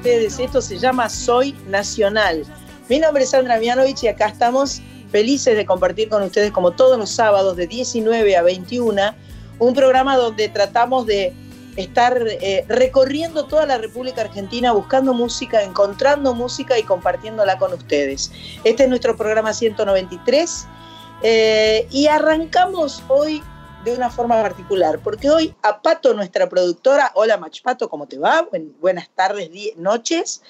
ustedes? Esto se llama Soy Nacional. Mi nombre es Sandra Mianovich y acá estamos felices de compartir con ustedes como todos los sábados de 19 a 21 un programa donde tratamos de estar eh, recorriendo toda la República Argentina buscando música, encontrando música y compartiéndola con ustedes. Este es nuestro programa 193 eh, y arrancamos hoy de una forma particular, porque hoy a Pato, nuestra productora, hola Mach Pato, ¿cómo te va? buenas tardes, noches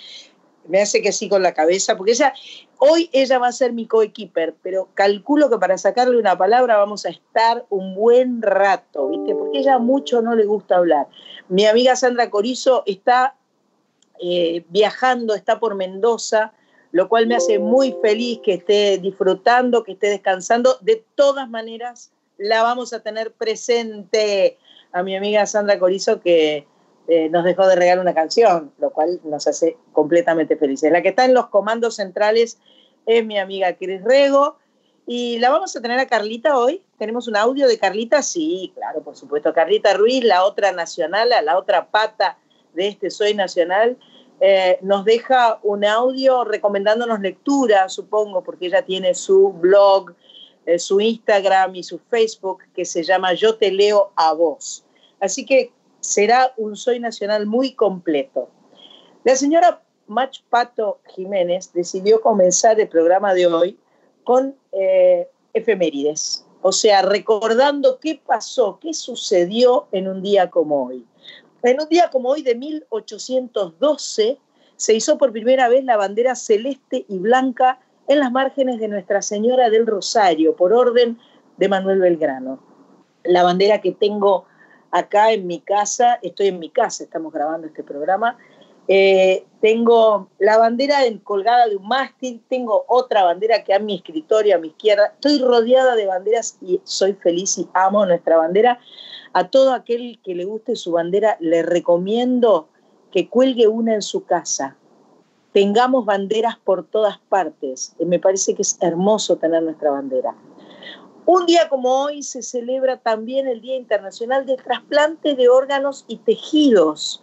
me hace que sí con la cabeza, porque ella, hoy ella va a ser mi coequiper, pero calculo que para sacarle una palabra vamos a estar un buen rato, ¿viste? Porque ella mucho no le gusta hablar. Mi amiga Sandra Corizo está eh, viajando, está por Mendoza, lo cual me hace muy feliz que esté disfrutando, que esté descansando. De todas maneras, la vamos a tener presente a mi amiga Sandra Corizo, que eh, nos dejó de regalar una canción, lo cual nos hace completamente felices. La que está en los comandos centrales es mi amiga Cris Rego. Y la vamos a tener a Carlita hoy. ¿Tenemos un audio de Carlita? Sí, claro, por supuesto. Carlita Ruiz, la otra nacional, la otra pata de este Soy Nacional, eh, nos deja un audio recomendándonos lectura, supongo, porque ella tiene su blog, eh, su Instagram y su Facebook que se llama Yo te leo a vos. Así que será un Soy Nacional muy completo. La señora Mach Pato Jiménez decidió comenzar el programa de hoy con eh, efemérides, o sea, recordando qué pasó, qué sucedió en un día como hoy. En un día como hoy de 1812 se hizo por primera vez la bandera celeste y blanca en las márgenes de Nuestra Señora del Rosario, por orden de Manuel Belgrano. La bandera que tengo acá en mi casa, estoy en mi casa, estamos grabando este programa, eh, tengo la bandera colgada de un mástil, tengo otra bandera que a mi escritorio, a mi izquierda, estoy rodeada de banderas y soy feliz y amo nuestra bandera. A todo aquel que le guste su bandera, le recomiendo que cuelgue una en su casa. Tengamos banderas por todas partes. Me parece que es hermoso tener nuestra bandera. Un día como hoy se celebra también el Día Internacional de Trasplante de Órganos y Tejidos.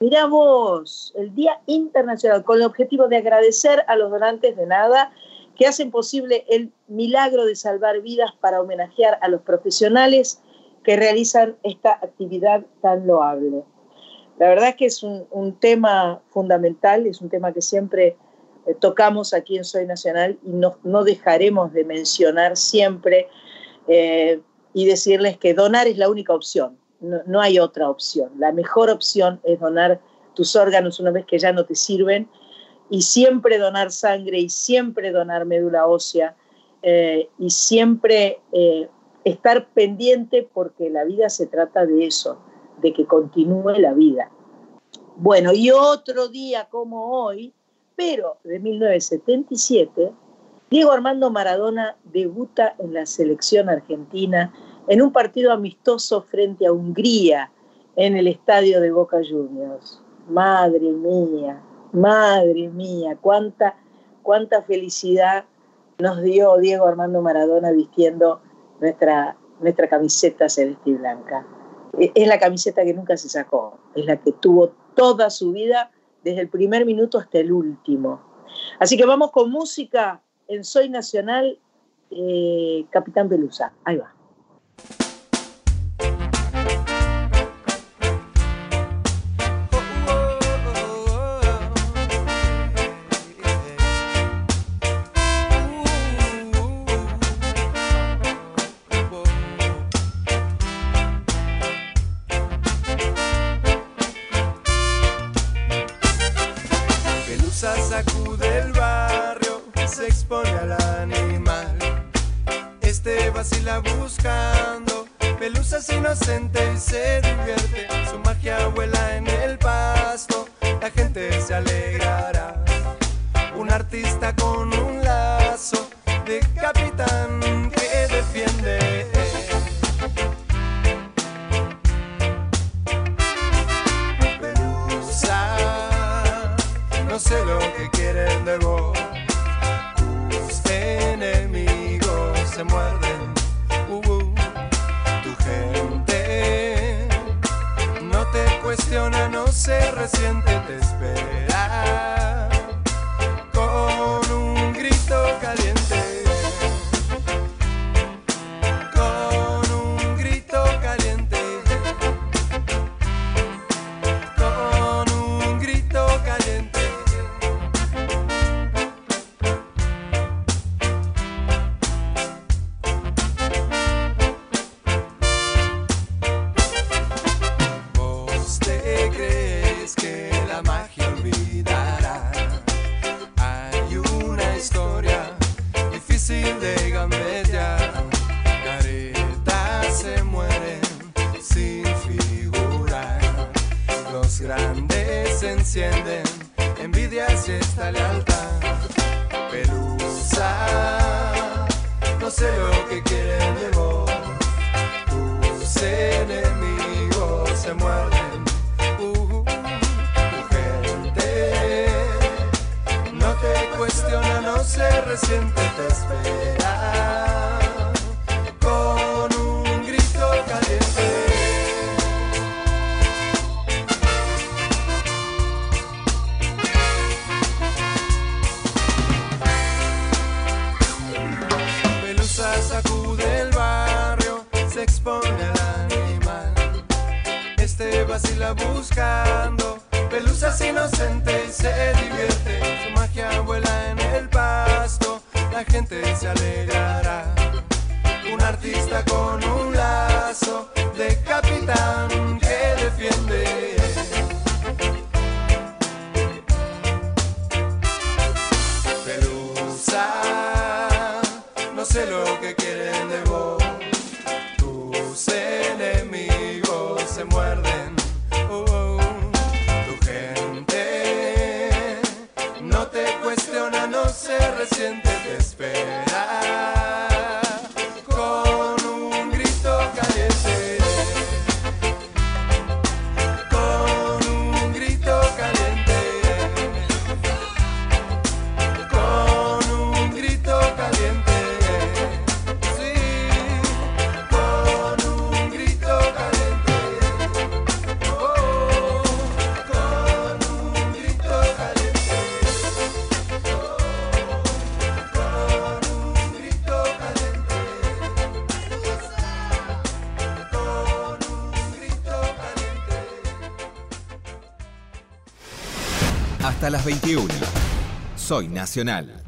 Mirá vos, el Día Internacional, con el objetivo de agradecer a los donantes de nada que hacen posible el milagro de salvar vidas para homenajear a los profesionales que realizan esta actividad tan loable. La verdad es que es un, tema fundamental, es un tema que siempre eh, tocamos aquí en Soy Nacional y no, dejaremos de mencionar siempre eh, y decirles que donar es la única opción, no, hay otra opción. La mejor opción es donar tus órganos una vez que ya no te sirven y siempre donar sangre y siempre donar médula ósea eh, y siempre estar pendiente porque la vida se trata de eso, de que continúe la vida. Bueno, y otro día como hoy, pero de 1977, Diego Armando Maradona debuta en la selección argentina en un partido amistoso frente a Hungría en el estadio de Boca Juniors. Madre mía, madre mía, cuánta, cuánta felicidad nos dio Diego Armando Maradona vistiendo nuestra, nuestra camiseta celeste y blanca. E, es la camiseta que nunca se sacó, es la que tuvo toda su vida, desde el primer minuto hasta el último. Así que vamos con música en Soy Nacional, eh, Capitán Pelusa. Ahí va. 21. Soy Nacional.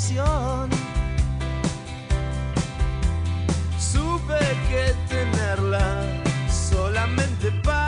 Canción. Supe que tenerla solamente para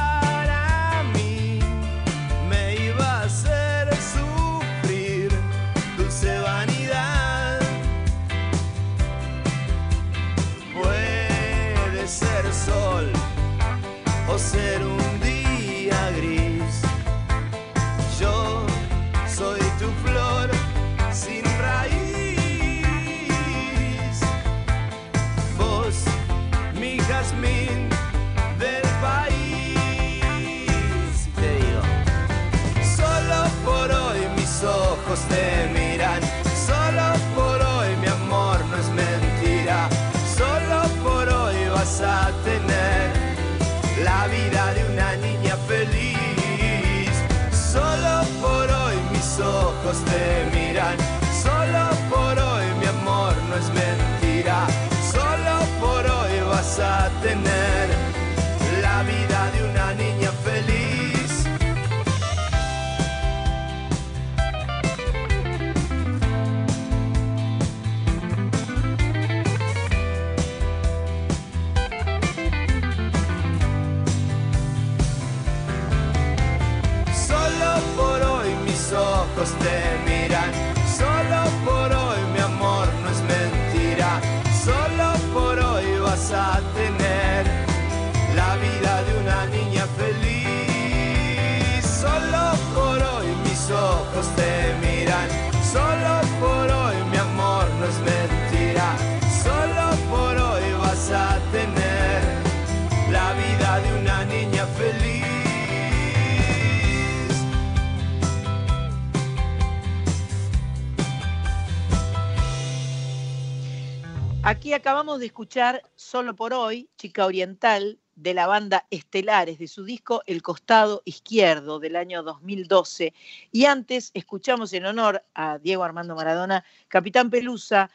Aquí acabamos de escuchar Solo por hoy, Chica Oriental, de la banda Estelares, de su disco El Costado Izquierdo del año 2012. Y antes escuchamos en honor a Diego Armando Maradona, Capitán Pelusa,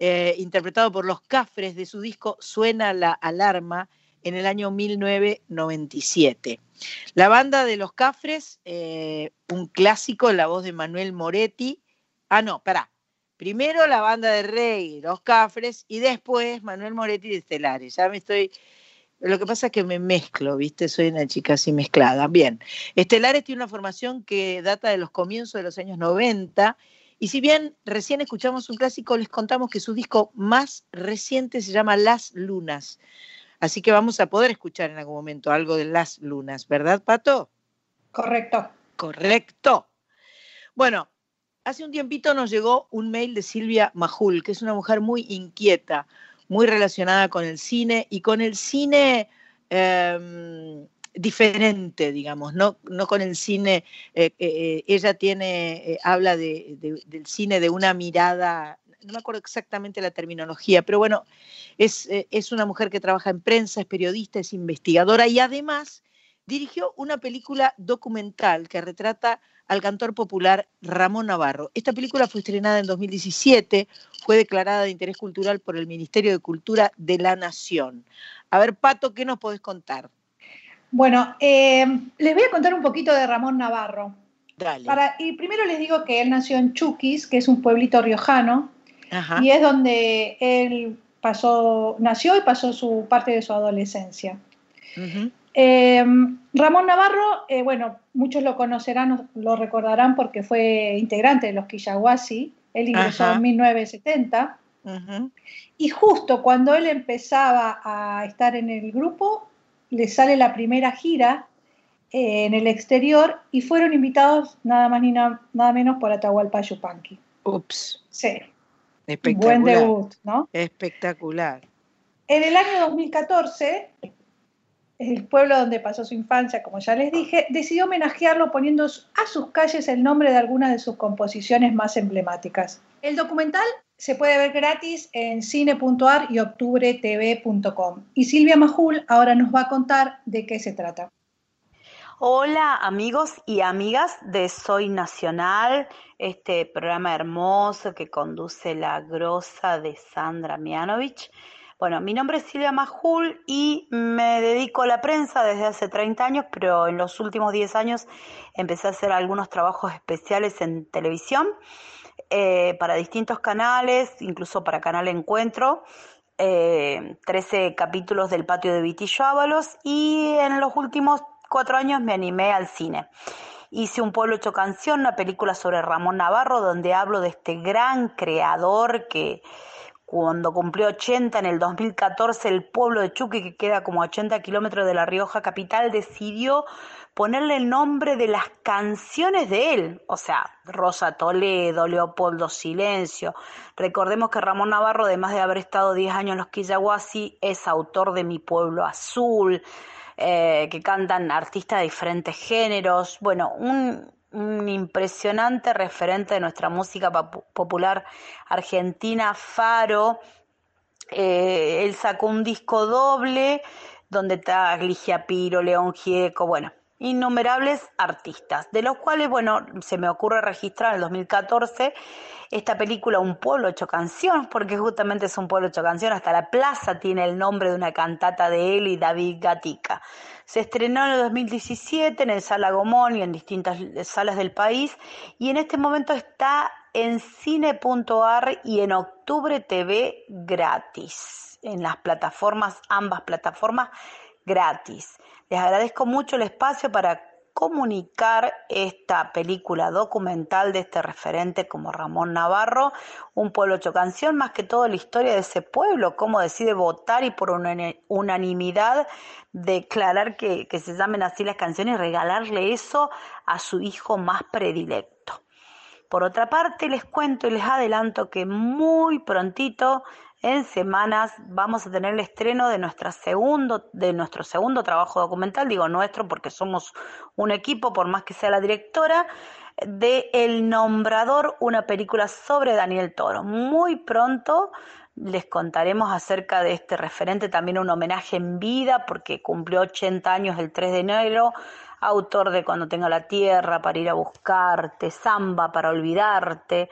eh, interpretado por Los Cafres, de su disco Suena la Alarma en el año 1997. La banda de Los Cafres, eh, un clásico la voz de Manuel Moretti. Ah, no, pará. Primero la banda de Rey, Los Cafres, y después Manuel Moretti de Estelares. Ya me estoy. Lo que pasa es que me mezclo, ¿viste? Soy una chica así mezclada. Bien. Estelares tiene una formación que data de los comienzos de los años 90. Y si bien recién escuchamos un clásico, les contamos que su disco más reciente se llama Las Lunas. Así que vamos a poder escuchar en algún momento algo de Las Lunas, ¿verdad, Pato? Correcto. Correcto. Bueno, hace un tiempito nos llegó un mail de Silvia Majul, que es una mujer muy inquieta, muy relacionada con el cine y con el cine eh, diferente, digamos, no, no con el cine, eh, eh, ella tiene, eh, habla de, de, del cine de una mirada, no me acuerdo exactamente la terminología, pero bueno, es, es una mujer que trabaja en prensa, es periodista, es investigadora y además dirigió una película documental que retrata al cantor popular Ramón Navarro. Esta película fue estrenada en 2017, fue declarada de interés cultural por el Ministerio de Cultura de la Nación. A ver, Pato, ¿qué nos podés contar? Bueno, eh, les voy a contar un poquito de Ramón Navarro. Dale. Para, y primero les digo que él nació en Chuquis, que es un pueblito riojano, Ajá. y es donde él pasó, nació y pasó su parte de su adolescencia. Ujú. Eh, Ramón Navarro, eh, bueno, muchos lo conocerán, lo recordarán porque fue integrante de los Quillahuasi. Él ingresó Ajá. en 1970 Ujú. y justo cuando él empezaba a estar en el grupo, le sale la primera gira eh, en el exterior y fueron invitados nada más ni na- nada menos por Atahualpa Yupanqui. Ups, Sí, espectacular. buen debut, ¿no? Espectacular. En el año 2014, el pueblo donde pasó su infancia, como ya les dije, decidió homenajearlo poniendo a sus calles el nombre de algunas de sus composiciones más emblemáticas. El documental se puede ver gratis en cine.ar y octubretv.com. Y Silvia Majul ahora nos va a contar de qué se trata. Hola amigos y amigas de Soy Nacional, este programa hermoso que conduce la grosa de Sandra Mianovich. Bueno, mi nombre es Silvia Majul y me dedico a la prensa desde hace 30 años, pero en los últimos 10 años empecé a hacer algunos trabajos especiales en televisión eh, para distintos canales, incluso para Canal Encuentro. Eh, 13 capítulos del patio de Vitillo Ábalos y en los últimos cuatro años me animé al cine. Hice Un pueblo hecho canción, una película sobre Ramón Navarro, donde hablo de este gran creador que cuando cumplió 80 en el 2014, el pueblo de Chuque, que queda como a 80 kilómetros de La Rioja capital, decidió ponerle el nombre de las canciones de él, o sea, Rosa Toledo, Leopoldo Silencio. Recordemos que Ramón Navarro, además de haber estado 10 años en los Quillahuasi, es autor de Mi Pueblo Azul, eh, que cantan artistas de diferentes géneros. Bueno, un, un impresionante referente de nuestra música popular argentina, Faro. Eh, él sacó un disco doble donde está Ligia Piro, León Gieco, bueno, innumerables artistas, de los cuales, bueno, se me ocurre registrar en el 2014 esta película Un pueblo hecho canción, porque justamente es un pueblo hecho canción, hasta la plaza tiene el nombre de una cantata de él y David Gatica. Se estrenó en el 2017 en el Sala Gomón y en distintas salas del país y en este momento está en cine.ar y en Octubre TV gratis, en las plataformas, ambas plataformas gratis. Les agradezco mucho el espacio para comunicar esta película documental de este referente como Ramón Navarro, un pueblo hecho canción, más que todo la historia de ese pueblo, cómo decide votar y por unanimidad declarar que, que se llamen así las canciones y regalarle eso a su hijo más predilecto. Por otra parte, les cuento y les adelanto que muy prontito en semanas vamos a tener el estreno de, nuestra segundo, de nuestro segundo trabajo documental, digo nuestro porque somos un equipo, por más que sea la directora, de El Nombrador, una película sobre Daniel Toro. Muy pronto les contaremos acerca de este referente, también un homenaje en vida porque cumplió 80 años el 3 de enero, autor de Cuando tenga la tierra, para ir a buscarte, Samba para olvidarte.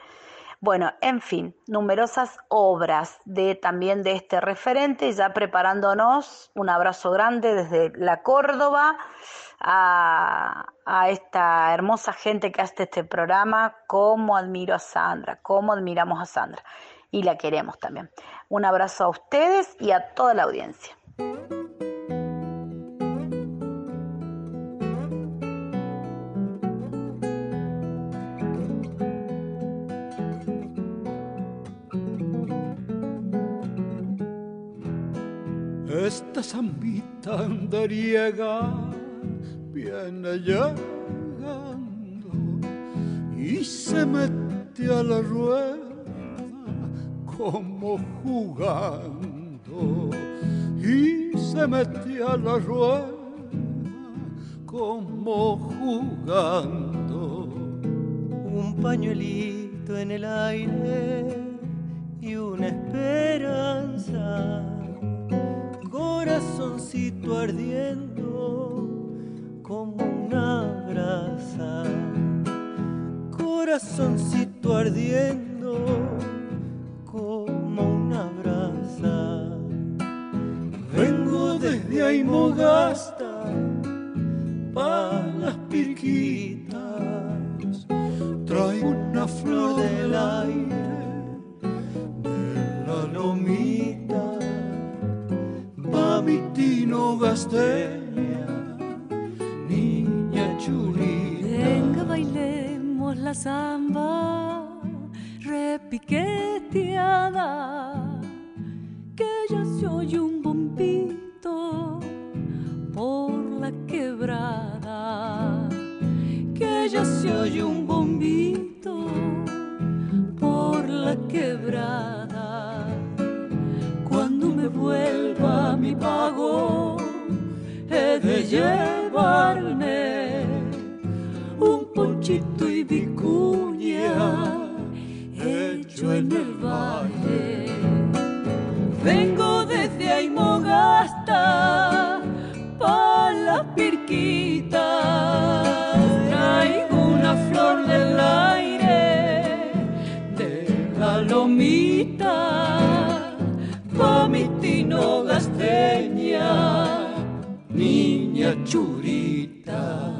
Bueno, en fin, numerosas obras de también de este referente, ya preparándonos. Un abrazo grande desde la Córdoba a, a esta hermosa gente que hace este programa. Cómo admiro a Sandra, cómo admiramos a Sandra y la queremos también. Un abrazo a ustedes y a toda la audiencia. Esta zambita andariega viene llegando y se mete a la rueda como jugando y se mete a la rueda como jugando. Un pañuelito en el aire y una esperanza corazoncito ardiendo como una brasa, corazoncito ardiendo como una brasa. Vengo desde ahí mogasta para las pirquitas, traigo una flor del aire de la lomita Gasteña, niña. Venga, bailemos la samba repiqueteada, que ya se oye un bombito por la quebrada, que ya se oye un bombito por la quebrada. Cuando me vuelva mi pago, he de llevarme un ponchito y vicuña hecho en el valle. Vengo desde Aymogasta pa' las pirquitas, niña churita.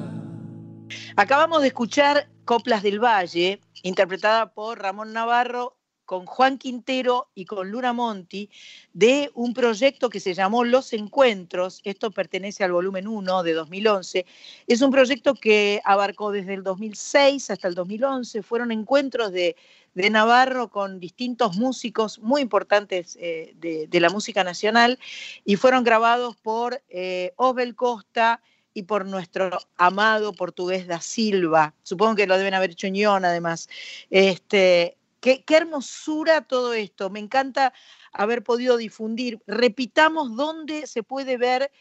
Acabamos de escuchar Coplas del Valle, interpretada por Ramón Navarro con Juan Quintero y con Luna Monti, de un proyecto que se llamó Los Encuentros. Esto pertenece al volumen 1 de 2011. Es un proyecto que abarcó desde el 2006 hasta el 2011. Fueron encuentros de, de Navarro con distintos músicos muy importantes eh, de, de, la música nacional y fueron grabados por eh, Osbel Costa y por nuestro amado portugués da Silva. Supongo que lo deben haber hecho Ion, además. Este, Qué, qué, hermosura todo esto. Me encanta haber podido difundir. Repitamos dónde se puede ver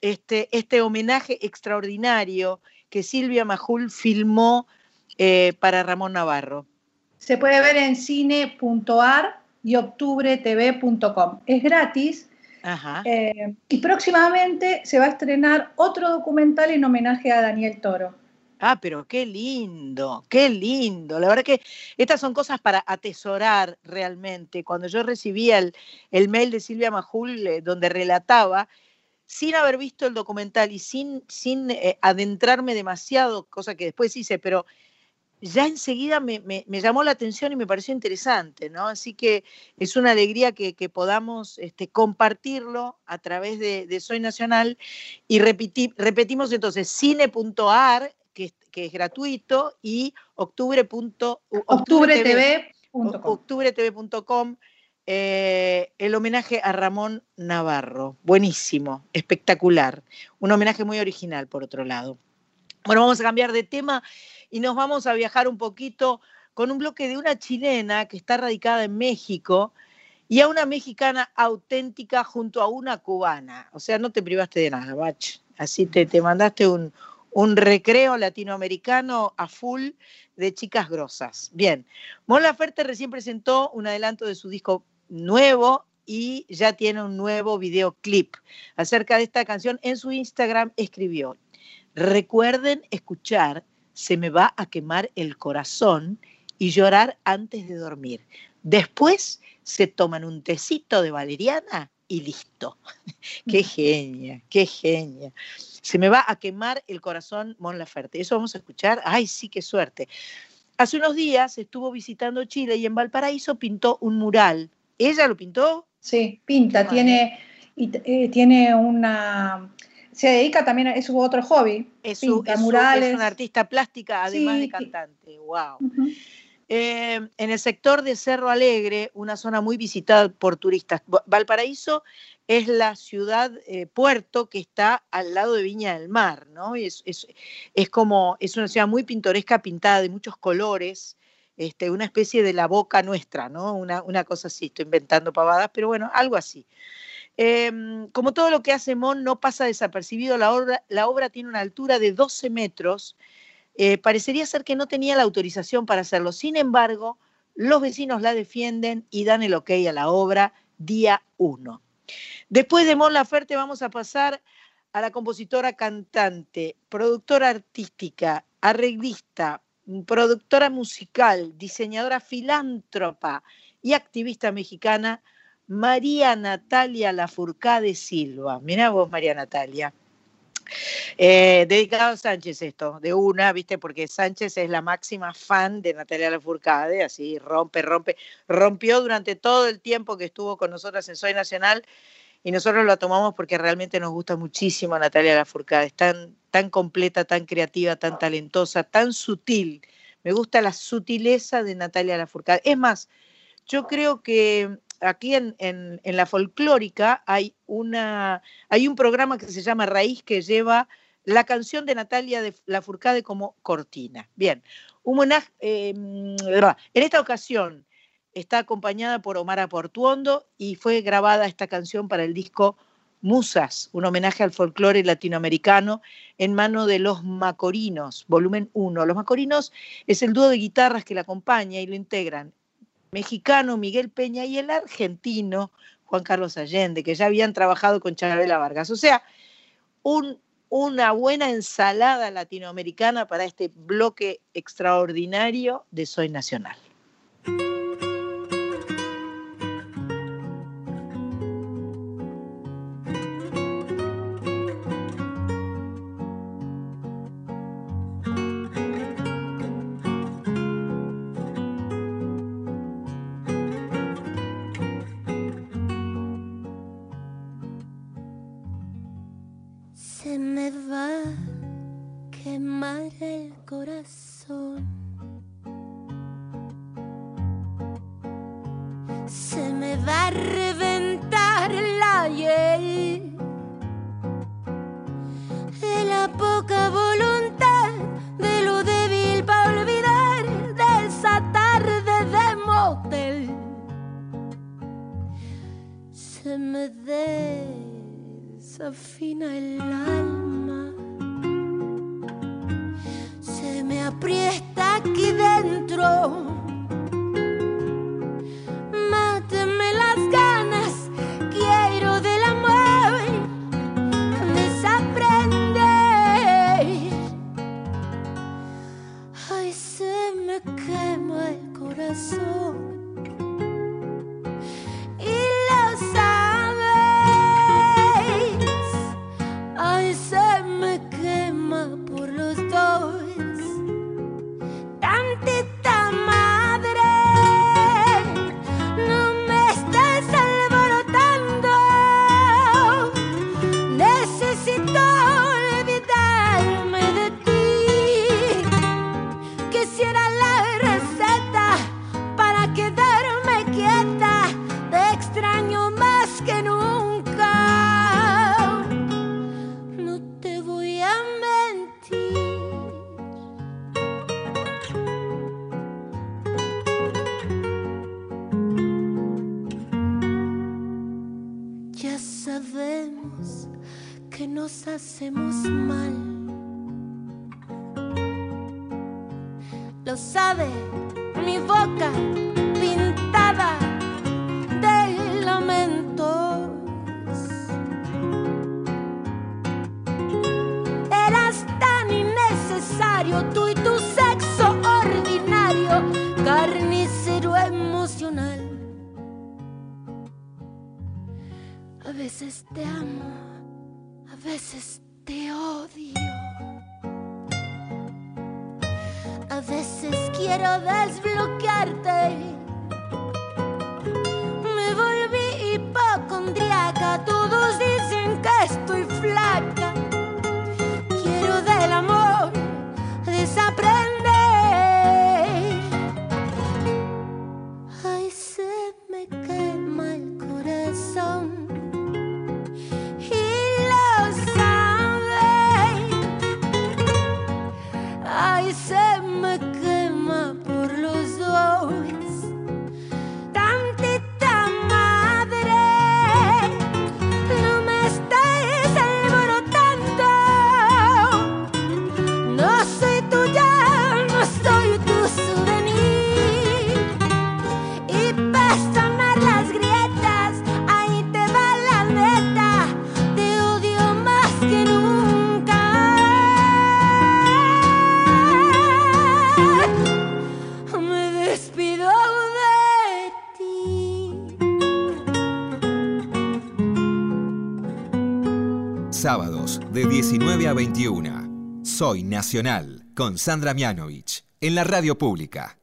este, este homenaje extraordinario que Silvia Majul filmó eh, para Ramón Navarro? Se puede ver en cine.ar y octubretv.com. Es gratis. Eh, y próximamente se va a estrenar otro documental en homenaje a Daniel Toro. Ah, pero qué lindo, qué lindo. La verdad que estas son cosas para atesorar realmente. Cuando yo recibía el, mail de Silvia Majul eh, donde relataba, sin haber visto el documental y sin, sin eh, adentrarme demasiado, cosa que después hice, pero ya enseguida me, llamó la atención y me pareció interesante, ¿no? Así que es una alegría que, podamos este, compartirlo a través de, Soy Nacional y repetimos entonces cine.ar que es gratuito, y octubretv.com. Eh, el homenaje a Ramón Navarro. Buenísimo, espectacular. Un homenaje muy original, por otro lado. Bueno, vamos a cambiar de tema y nos vamos a viajar un poquito con un bloque de una chilena que está radicada en México y a una mexicana auténtica junto a una cubana. O sea, no te privaste de nada, Bach. Así te, te mandaste un, un recreo latinoamericano a full de chicas grosas. Bien, Mon Laferte recién presentó un adelanto de su disco nuevo y ya tiene un nuevo videoclip. Acerca de esta canción, en su Instagram escribió, recuerden escuchar Se me va a quemar el corazón y llorar antes de dormir. Después se toman un tecito de valeriana y listo. qué genia, qué genia. Se me va a quemar el corazón Mon Laferte. Eso vamos a escuchar. Ay, sí, qué suerte. Hace unos días estuvo visitando Chile y en Valparaíso pintó un mural. ¿Ella lo pintó? Sí, pinta, tiene, y, eh, tiene una... Se dedica también, a, es su otro hobby. Es, pinta, murales. es una artista plástica, además de cantante. Wow. Eh, en el sector de Cerro Alegre, una zona muy visitada por turistas. Valparaíso es la ciudad eh, puerto que está al lado de Viña del Mar, ¿no? es, como, es una ciudad muy pintoresca, pintada de muchos colores, este, una especie de la boca nuestra, ¿no? Una, una cosa así, estoy inventando pavadas, pero bueno, algo así. Em, como todo lo que hace Mon no pasa desapercibido, la obra, la obra tiene una altura de 12 metros eh, parecería ser que no tenía la autorización para hacerlo. Sin embargo, los vecinos la defienden y dan el ok a la obra día uno. Después de Mon Laferte vamos a pasar a la compositora cantante, productora artística, arreglista, productora musical, diseñadora filántropa y activista mexicana, María Natalia Lafourcade Silva. Mirá vos, María Natalia. Eh, dedicado a Sánchez esto, de una, ¿viste? Porque Sánchez es la máxima fan de Natalia Lafourcade, así rompe, rompe, rompió durante todo el tiempo que estuvo con nosotras en Soy Nacional y nosotros lo tomamos porque realmente nos gusta muchísimo Natalia Lafourcade, es tan, tan completa, tan creativa, tan talentosa, tan sutil. Me gusta la sutileza de Natalia Lafourcade. Es más, yo creo que aquí en, la folclórica hay, un programa que se llama Raíz que lleva la canción de Natalia de Lafourcade como cortina. Bien, un eh, en esta ocasión está acompañada por Omar Portuondo y fue grabada esta canción para el disco Musas, un homenaje al folclore latinoamericano en mano de Los Macorinos, volumen 1. Los Macorinos es el dúo de guitarras que la acompaña y lo integran mexicano Miguel Peña y el argentino Juan Carlos Allende, que ya habían trabajado con Chabela Vargas. O sea, una buena ensalada latinoamericana para este bloque extraordinario de Soy Nacional. de 19 a 21. Soy Nacional, con Sandra Mianovich, en la radio pública.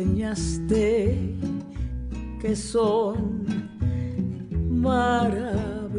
enseñaste que son maravillosas.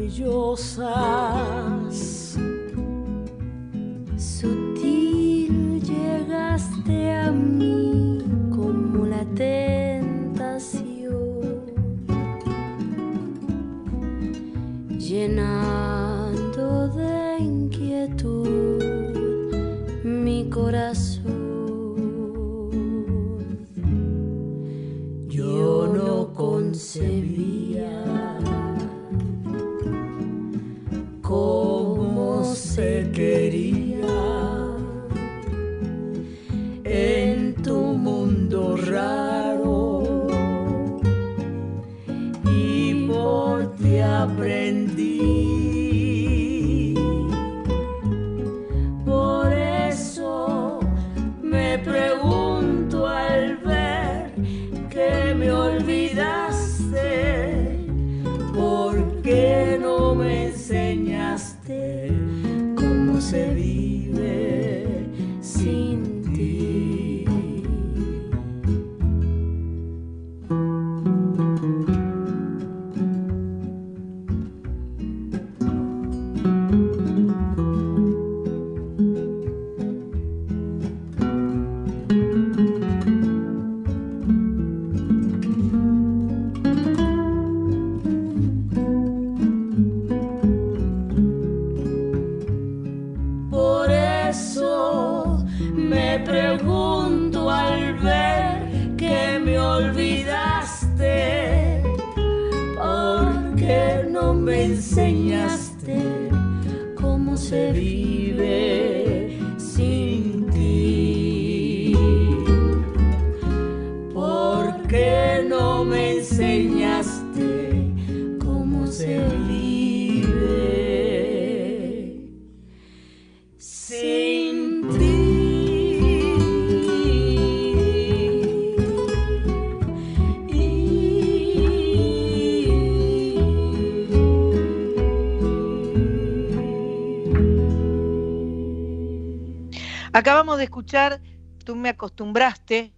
Acabamos de escuchar Tú me acostumbraste,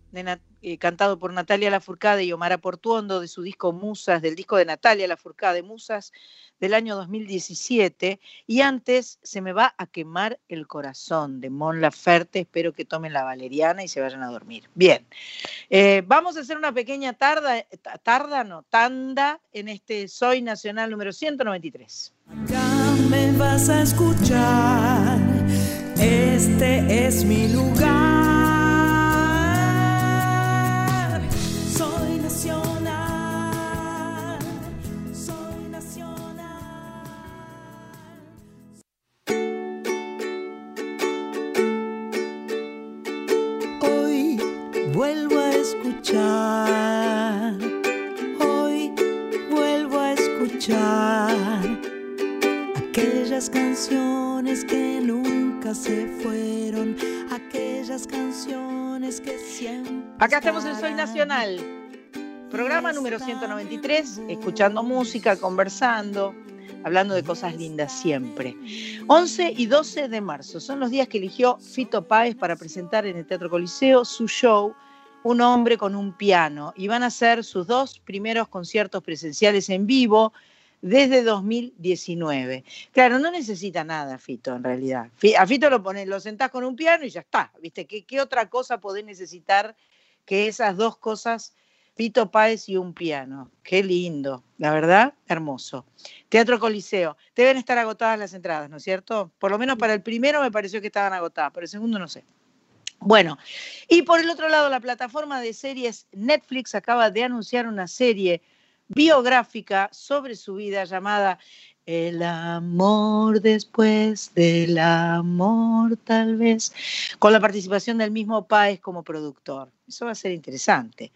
eh, cantado por Natalia Lafourcade y Omar Portuondo, de su disco Musas, del disco de Natalia Lafourcade, Musas, del año 2017. Y antes, Se me va a quemar el corazón, de Mon Laferte. Espero que tomen la valeriana y se vayan a dormir. Bien, eh, vamos a hacer una pequeña tarda, tarda, no, tanda, en este Soy Nacional número 193. Acá me vas a escuchar, este es mi lugar. Soy nacional, soy nacional. Hoy vuelvo a escuchar, hoy vuelvo a escuchar aquellas canciones que se fueron, aquellas canciones que siempre. Acá estamos en Soy Nacional, programa número 193, escuchando música, conversando, hablando de cosas lindas siempre. 11 y 12 de marzo son los días que eligió Fito Páez para presentar en el Teatro Coliseo su show Un hombre con un piano y van a ser sus dos primeros conciertos presenciales en vivo desde 2019. Claro, no necesita nada Fito en realidad. A Fito lo pones, lo sentás con un piano y ya está. ¿Viste? ¿Qué, qué otra cosa podés necesitar que esas dos cosas? Fito Páez y un piano. Qué lindo, la verdad, hermoso. Teatro Coliseo. Deben estar agotadas las entradas, ¿no es cierto? Por lo menos para el primero me pareció que estaban agotadas, pero el segundo no sé. Bueno, y por el otro lado, la plataforma de series Netflix acaba de anunciar una serie biográfica sobre su vida llamada El amor después del amor, tal vez, con la participación del mismo Páez como productor. Eso va a ser interesante.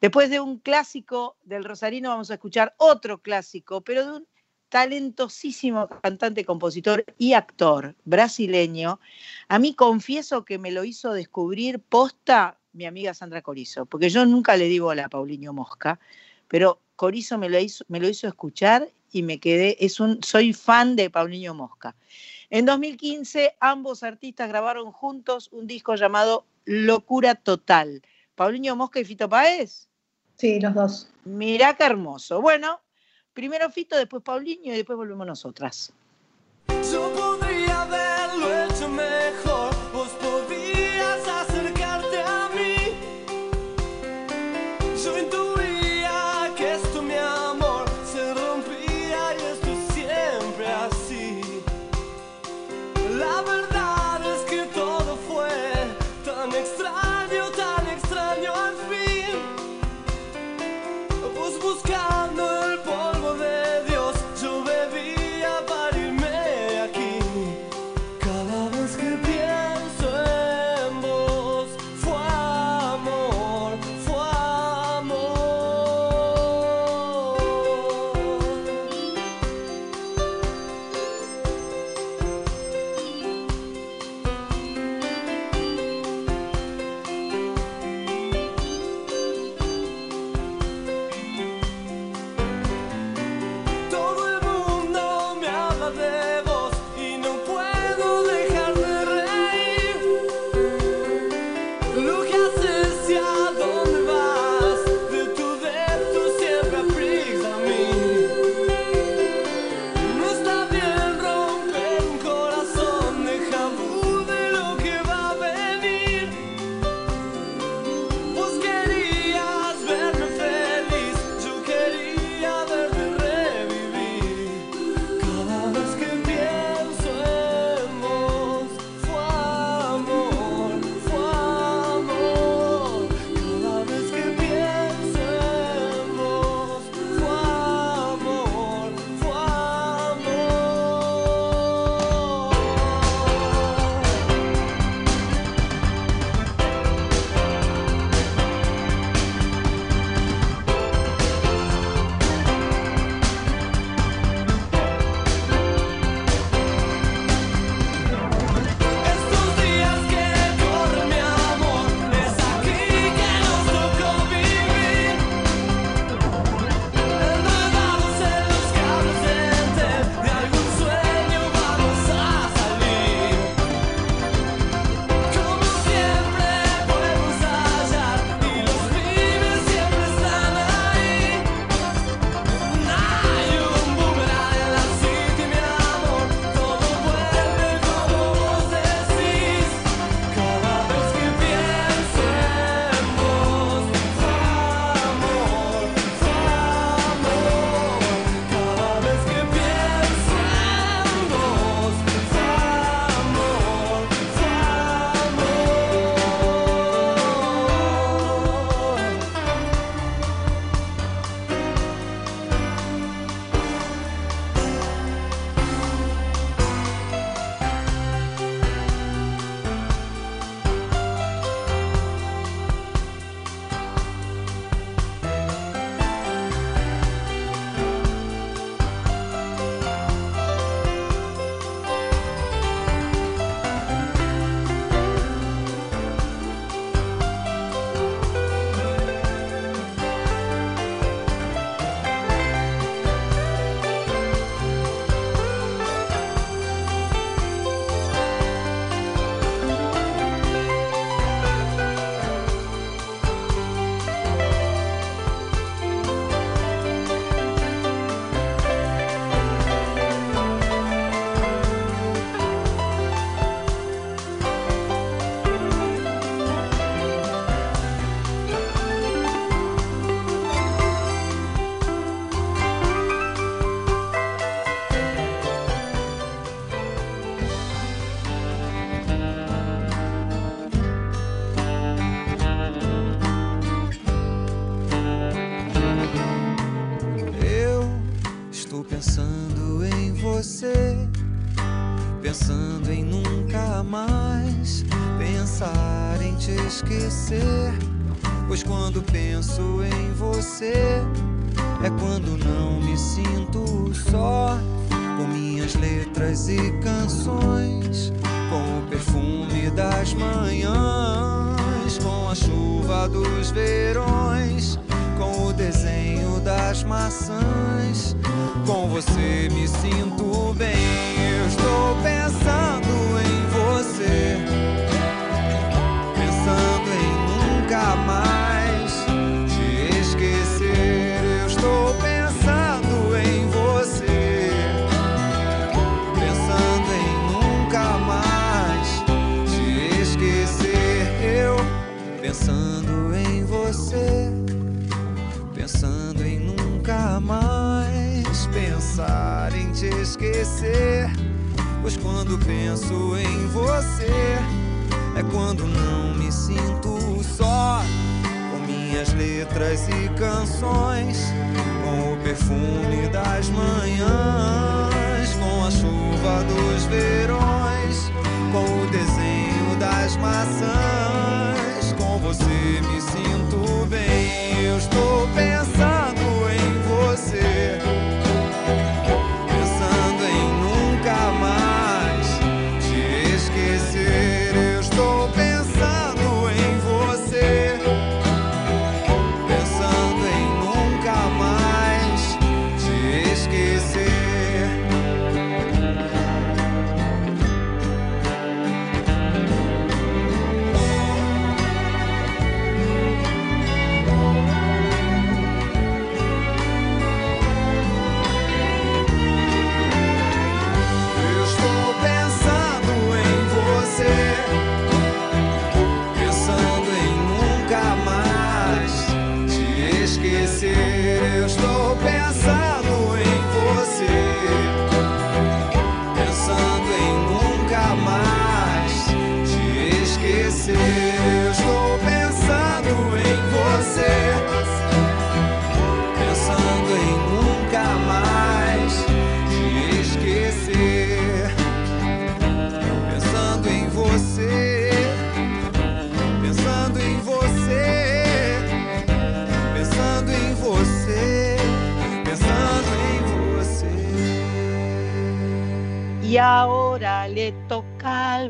Después de un clásico del Rosarino, vamos a escuchar otro clásico, pero de un talentosísimo cantante, compositor y actor brasileño. A mí confieso que me lo hizo descubrir posta mi amiga Sandra Corizo, porque yo nunca le digo a Paulinho Mosca, pero Corizo me lo hizo, me lo hizo escuchar y me quedé, es un, soy fan de Paulinho Mosca. En 2015, ambos artistas grabaron juntos un disco llamado Locura Total. ¿Paulinho Mosca y Fito Páez? Sí, los dos. Mirá qué hermoso. Bueno, primero Fito, después Paulinho y después volvemos nosotras. Yo podría haberlo hecho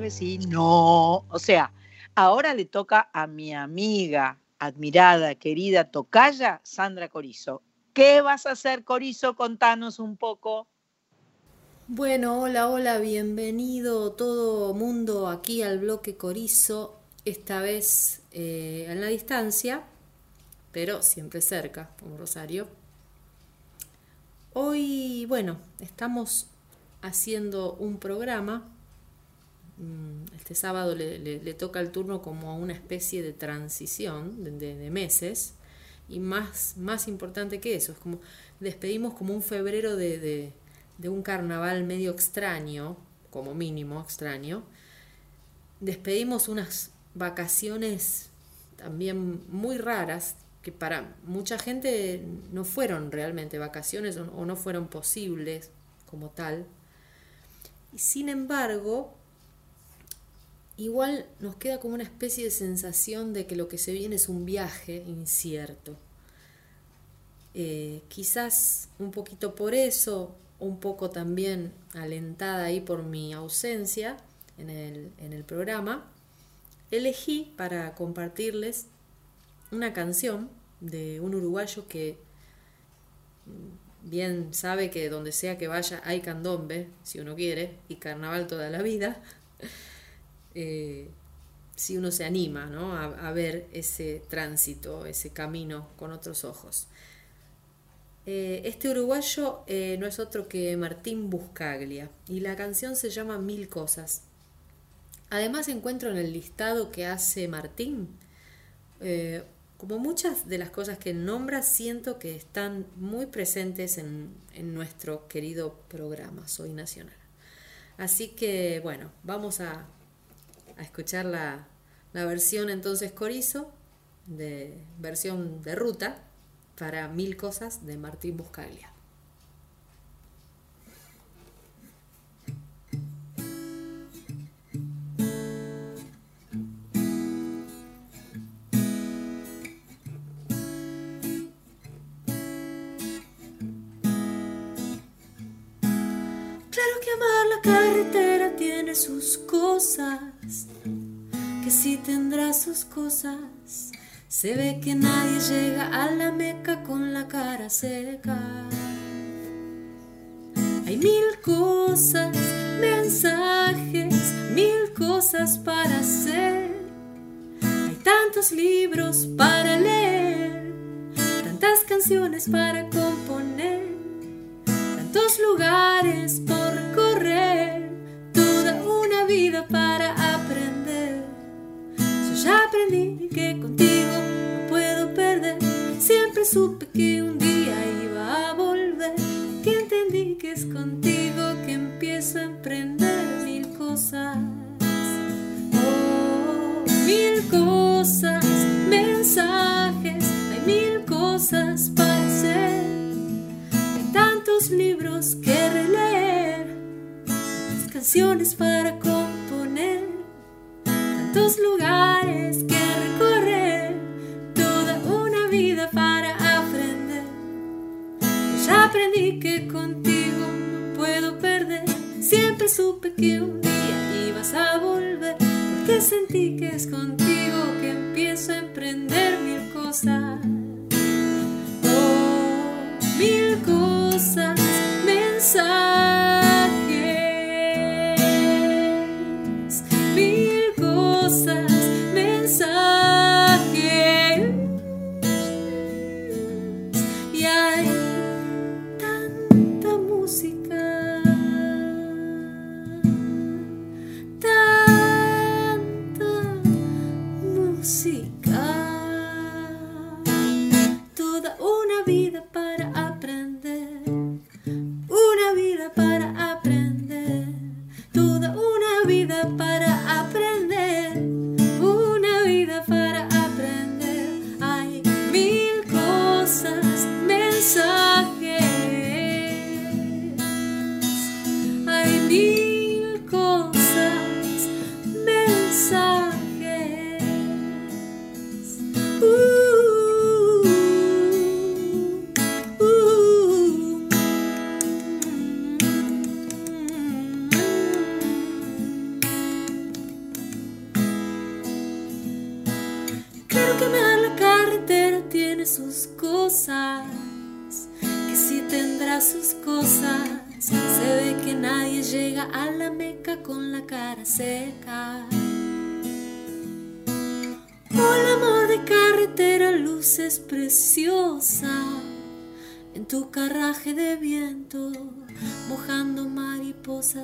vecino. O sea, ahora le toca a mi amiga, admirada, querida tocaya, Sandra Corizo. ¿Qué vas a hacer, Corizo? Contanos un poco. Bueno, hola, hola, bienvenido todo mundo aquí al bloque Corizo, esta vez eh, en la distancia, pero siempre cerca, como Rosario. Hoy, bueno, estamos haciendo un programa, este sábado le, toca el turno como a una especie de transición de, meses, y más, más importante que eso, es como despedimos como un febrero de, de- de un carnaval medio extraño, como mínimo extraño, despedimos unas vacaciones también muy raras que para mucha gente no fueron realmente vacaciones o, o no fueron posibles como tal. Y sin embargo, igual nos queda como una especie de sensación de que lo que se viene es un viaje incierto. Eh, quizás un poquito por eso, un poco también alentada ahí por mi ausencia en el, en el programa, elegí para compartirles una canción de un uruguayo que bien sabe que donde sea que vaya hay candombe, si uno quiere, y carnaval toda la vida, eh, si uno se anima ¿no? a, ver ese tránsito, ese camino con otros ojos. Eh, este uruguayo eh, no es otro que Martín Buscaglia y la canción se llama Mil Cosas. Además encuentro en el listado que hace Martín, como muchas de las cosas que nombra, siento que están muy presentes en, en nuestro querido programa Soy Nacional. Así que bueno, vamos a, a escuchar la, la versión entonces Corizo, de versión de ruta, para Mil Cosas de Martín Buscaglia. Claro que amar la carretera tiene sus cosas que sí tendrá sus cosas. Se ve que nadie llega a la meca con la cara seca. Hay mil cosas, mensajes, mil cosas para hacer. Hay tantos libros para leer, tantas canciones para componer, tantos lugares por correr, toda una vida para aprender. Aprendí que contigo no puedo perder, siempre supe que un día iba a volver que entendí que es contigo que empiezo a emprender mil cosas. Oh, mil cosas, mensajes, hay mil cosas para hacer. Hay tantos libros que releer, canciones para componer, tantos lugares que recorrer, toda una vida para aprender. Ya aprendí que contigo no puedo perder. Siempre supe que un día ibas a volver. Porque sentí que es contigo que empiezo a emprender mil cosas. Oh, mil cosas, mensajes.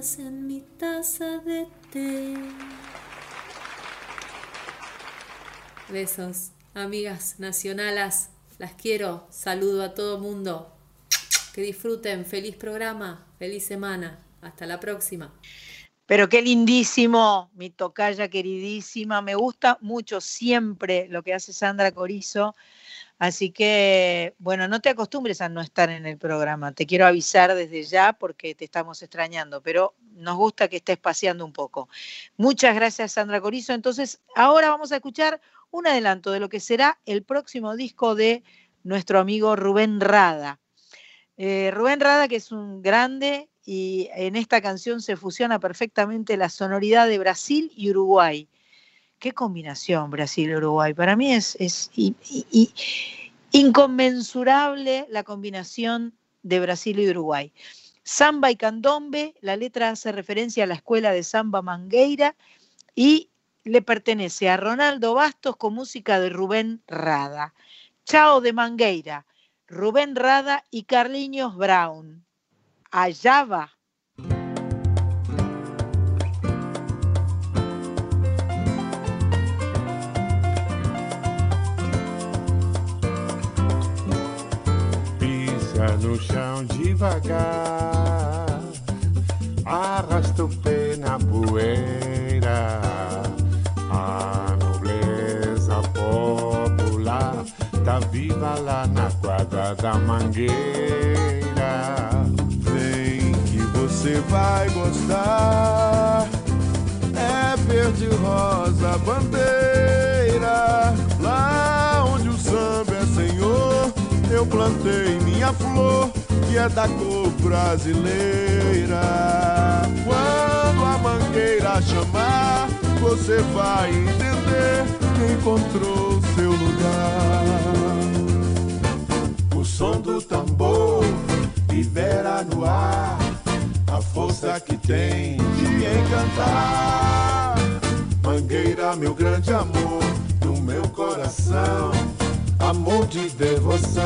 En mi taza de té. Besos, amigas nacionalas, las quiero, saludo a todo mundo. Que disfruten, feliz programa, feliz semana, hasta la próxima. Pero qué lindísimo, mi tocaya queridísima. Me gusta mucho siempre lo que hace Sandra Corizo. Así que, bueno, no te acostumbres a no estar en el programa. Te quiero avisar desde ya porque te estamos extrañando, pero nos gusta que estés paseando un poco. Muchas gracias, Sandra Corizo. Entonces, ahora vamos a escuchar un adelanto de lo que será el próximo disco de nuestro amigo Rubén Rada. Eh, Rubén Rada, que es un grande, y en esta canción se fusiona perfectamente la sonoridad de Brasil y Uruguay. Qué combinación Brasil y Uruguay. Para mí es, es inconmensurable la combinación de Brasil y Uruguay. Samba y candombe, la letra hace referencia a la escuela de samba Mangueira y le pertenece a Ronaldo Bastos con música de Rubén Rada. Chao de Mangueira, Rubén Rada y Carliños Brown. Allá va. No chão devagar, arrasta o pé na poeira. A nobleza popular tá viva lá na quadra da mangueira. Vem que você vai gostar. É verde rosa bandeira. Lá onde o samba é senhor, eu plantei minha flor que é da cor brasileira. Quando a mangueira chamar, você vai entender que encontrou seu lugar. O som do tambor libera no ar a força que tem de encantar. Mangueira, meu grande amor, do meu coração, amor de devoção.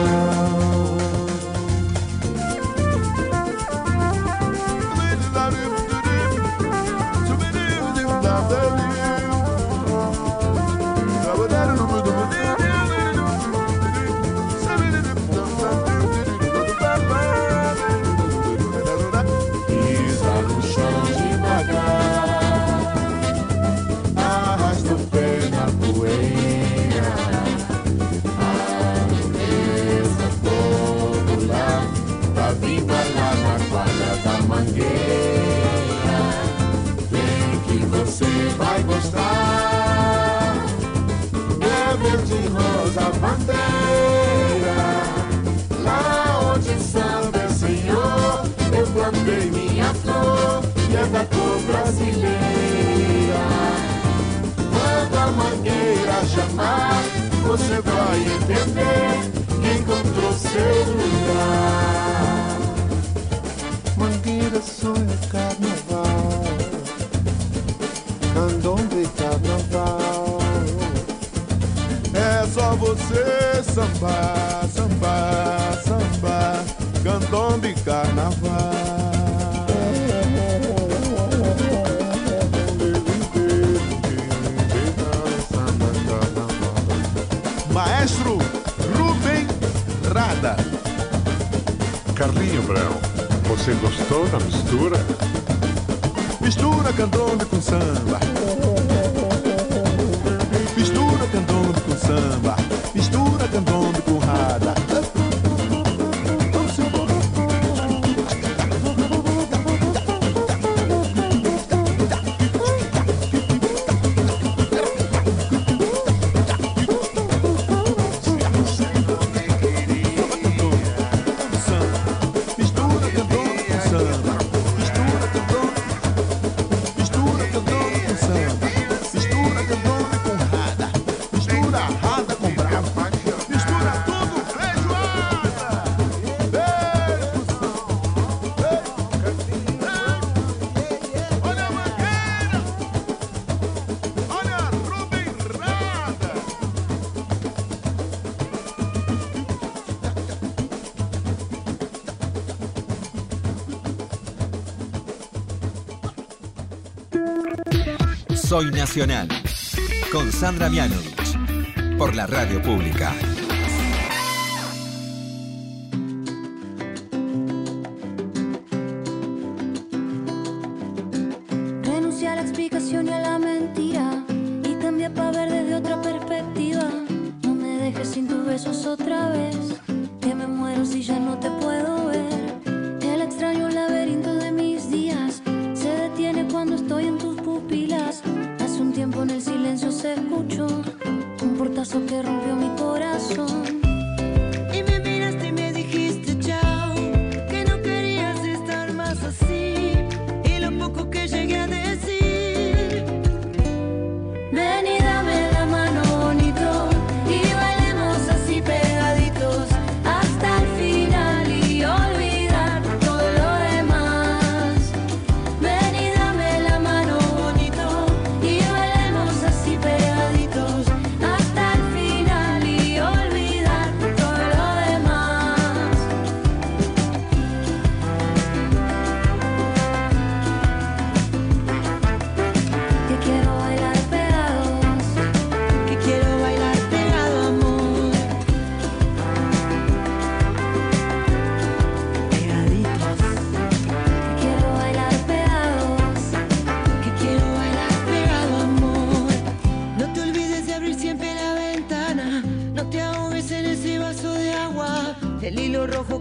Flor e é da cor brasileira. Quando a mangueira chamar, você vai entender que encontrou seu lugar. Mangueira sonha carnaval, candombe carnaval. É só você sambar, sambar, sambar, candombe carnaval. Carlinho Brown, você gostou da mistura? Mistura candombe com samba. Mistura candombe com samba. Mistura candombe Soy Nacional. Con Sandra Mianovich. Por la radio pública. En el silencio se escuchó un portazo que rompió mi corazón.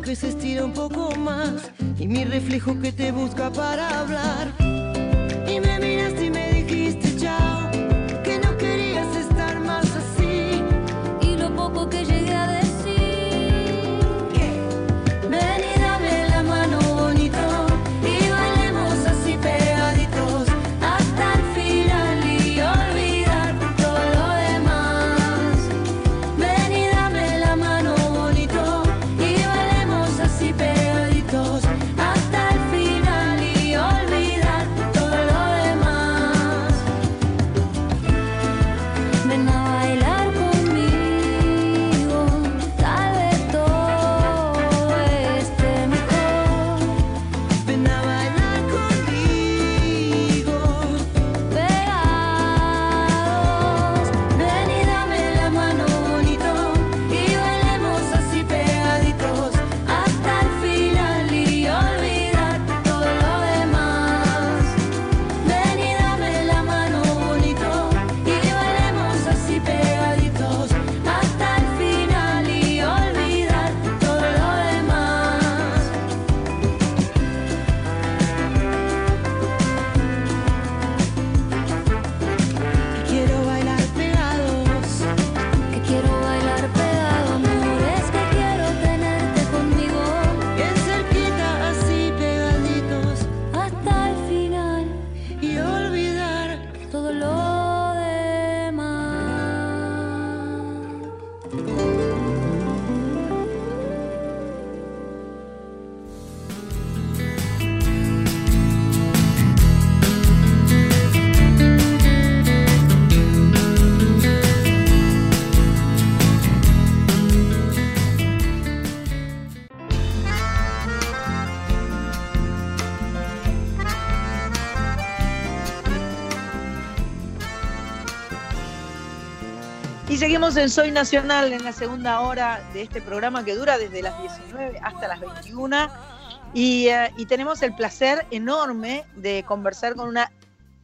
Que se estira un poco más. Y mi reflejo que te busca para hablar. En Soy Nacional en la segunda hora de este programa que dura desde las 19 hasta las 21. Y, eh, y tenemos el placer enorme de conversar con una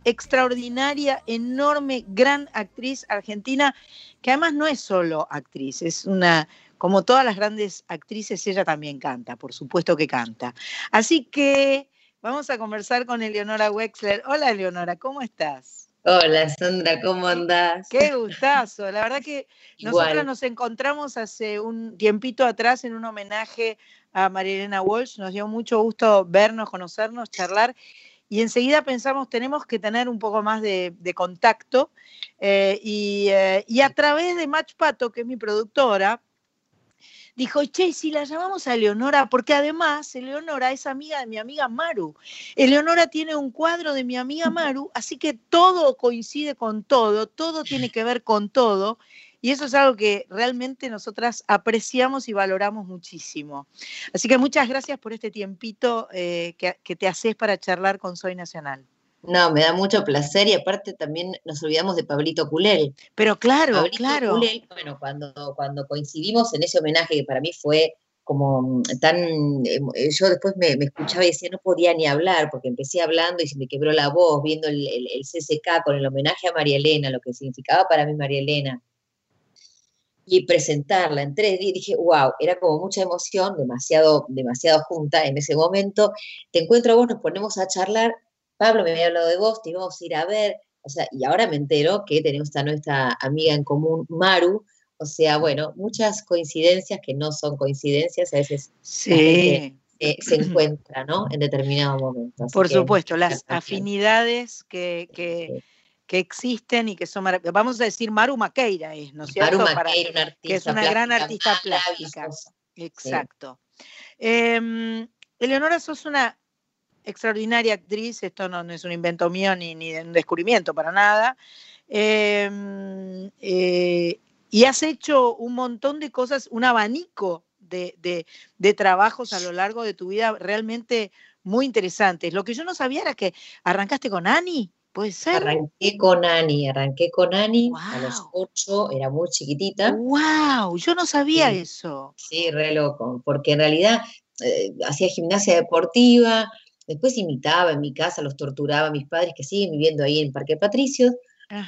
extraordinaria, enorme, gran actriz argentina, que además no es solo actriz, es una, como todas las grandes actrices, ella también canta, por supuesto que canta. Así que vamos a conversar con Eleonora Wexler. Hola Eleonora, ¿cómo estás? Hola Sandra, ¿cómo andás? Qué gustazo. La verdad que nosotros nos encontramos hace un tiempito atrás en un homenaje a María Elena Walsh. Nos dio mucho gusto vernos, conocernos, charlar. Y enseguida pensamos, tenemos que tener un poco más de, de contacto. Eh, y, eh, y, a través de Match Pato, que es mi productora, dijo, che, si la llamamos a Eleonora, porque además Eleonora es amiga de mi amiga Maru. Eleonora tiene un cuadro de mi amiga Maru, así que todo coincide con todo, todo tiene que ver con todo. Y eso es algo que realmente nosotras apreciamos y valoramos muchísimo. Así que muchas gracias por este tiempito eh, que, que te haces para charlar con Soy Nacional. No, me da mucho placer y aparte también nos olvidamos de Pablito Culel. Pero claro, Pablito claro. Culel, bueno, cuando, cuando coincidimos en ese homenaje que para mí fue como tan, eh, yo después me, me, escuchaba y decía, no podía ni hablar, porque empecé hablando y se me quebró la voz viendo el, el, el CCK con el homenaje a María Elena, lo que significaba para mí María Elena, y presentarla en tres días, dije, wow, era como mucha emoción, demasiado, demasiado junta en ese momento. Te encuentro a vos, nos ponemos a charlar Pablo me había hablado de vos, te íbamos a ir a ver, o sea, y ahora me entero que tenemos a nuestra amiga en común, Maru, o sea, bueno, muchas coincidencias que no son coincidencias, a veces sí. eh, se encuentra, ¿no? En determinado momento. Por supuesto, las afinidades que, que, sí. que, existen y que son Vamos a decir Maru Maqueira es, ¿no es cierto? Maru Maqueira, una artista que es una gran artista plástica. Exacto. Sí. Eh, Eleonora, sos una extraordinaria actriz, esto no, no, es un invento mío ni, ni un descubrimiento para nada. Eh, eh, y has hecho un montón de cosas, un abanico de, de, de, trabajos a lo largo de tu vida realmente muy interesantes. Lo que yo no sabía era que arrancaste con Ani. ¿Puede ser? Arranqué con Ani, arranqué con Ani wow. a los ocho, era muy chiquitita. ¡Wow! Yo no sabía sí. eso. Sí, re loco, porque en realidad eh, hacía gimnasia deportiva, Después imitaba en mi casa, los torturaba a mis padres que siguen viviendo ahí en Parque Patricios.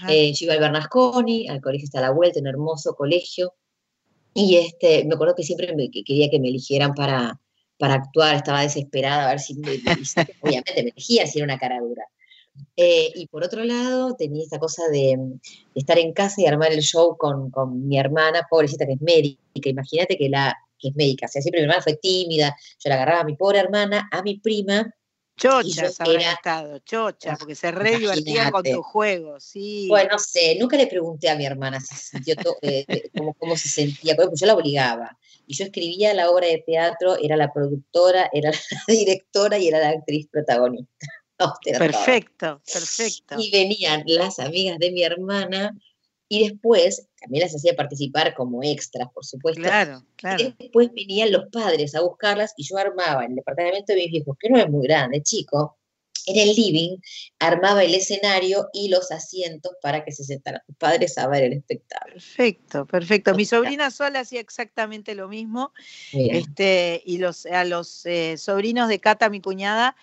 Eh, yo iba al Bernasconi, al colegio está a la vuelta, un hermoso colegio. Y este, me acuerdo que siempre me, que quería que me eligieran para, para actuar, estaba desesperada a ver si, me, obviamente me elegía si era una cara dura. Eh, y por otro lado, tenía esta cosa de, de, estar en casa y armar el show con, con mi hermana, pobrecita que es médica. Imagínate que, la, que es médica, o sea, siempre mi hermana fue tímida, yo la agarraba a mi pobre hermana, a mi prima, Chochas habrán estado, chocha, porque se re divertían con tus juegos, sí. Bueno, no sé, nunca le pregunté a mi hermana si se sintió to, eh, cómo, cómo, se sentía, porque yo la obligaba. Y yo escribía la obra de teatro, era la productora, era la directora y era la actriz protagonista. perfecto, perfecto. Y venían las amigas de mi hermana y después también las hacía participar como extras, por supuesto. Claro, claro. Y después venían los padres a buscarlas y yo armaba en el departamento de mis viejos, que no es muy grande, chico, en el living, armaba el escenario y los asientos para que se sentaran los padres a ver el espectáculo. Perfecto, perfecto. Mi sobrina sola hacía exactamente lo mismo. Este, y los, a los eh, sobrinos de Cata, mi cuñada,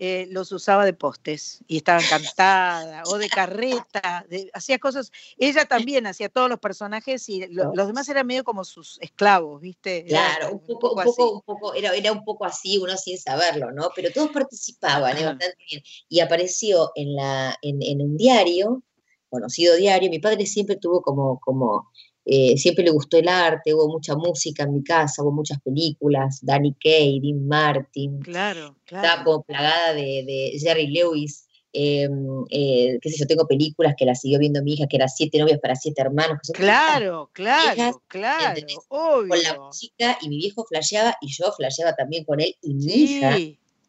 eh, los usaba de postes y estaba encantada, o de carreta, de, hacía cosas, ella también hacía todos los personajes y lo, los demás eran medio como sus esclavos, ¿viste? Claro, era, un, poco, un, poco, un, poco, era, era, un poco así, uno sin saberlo, ¿no? Pero todos participaban, ¿eh? bastante bien. Y apareció en, la, en, en un diario, conocido diario, mi padre siempre tuvo como, como eh, siempre le gustó el arte, hubo mucha música en mi casa, hubo muchas películas, Danny Kaye, Dean Martin, claro, claro. estaba como plagada de, de Jerry Lewis, eh, eh, qué sé yo, tengo películas que la siguió viendo mi hija, que era Siete novias para siete hermanos. Que claro, claro, claro, obvio. Con la música, y mi viejo flasheaba, y yo flasheaba también con él, y mi sí. hija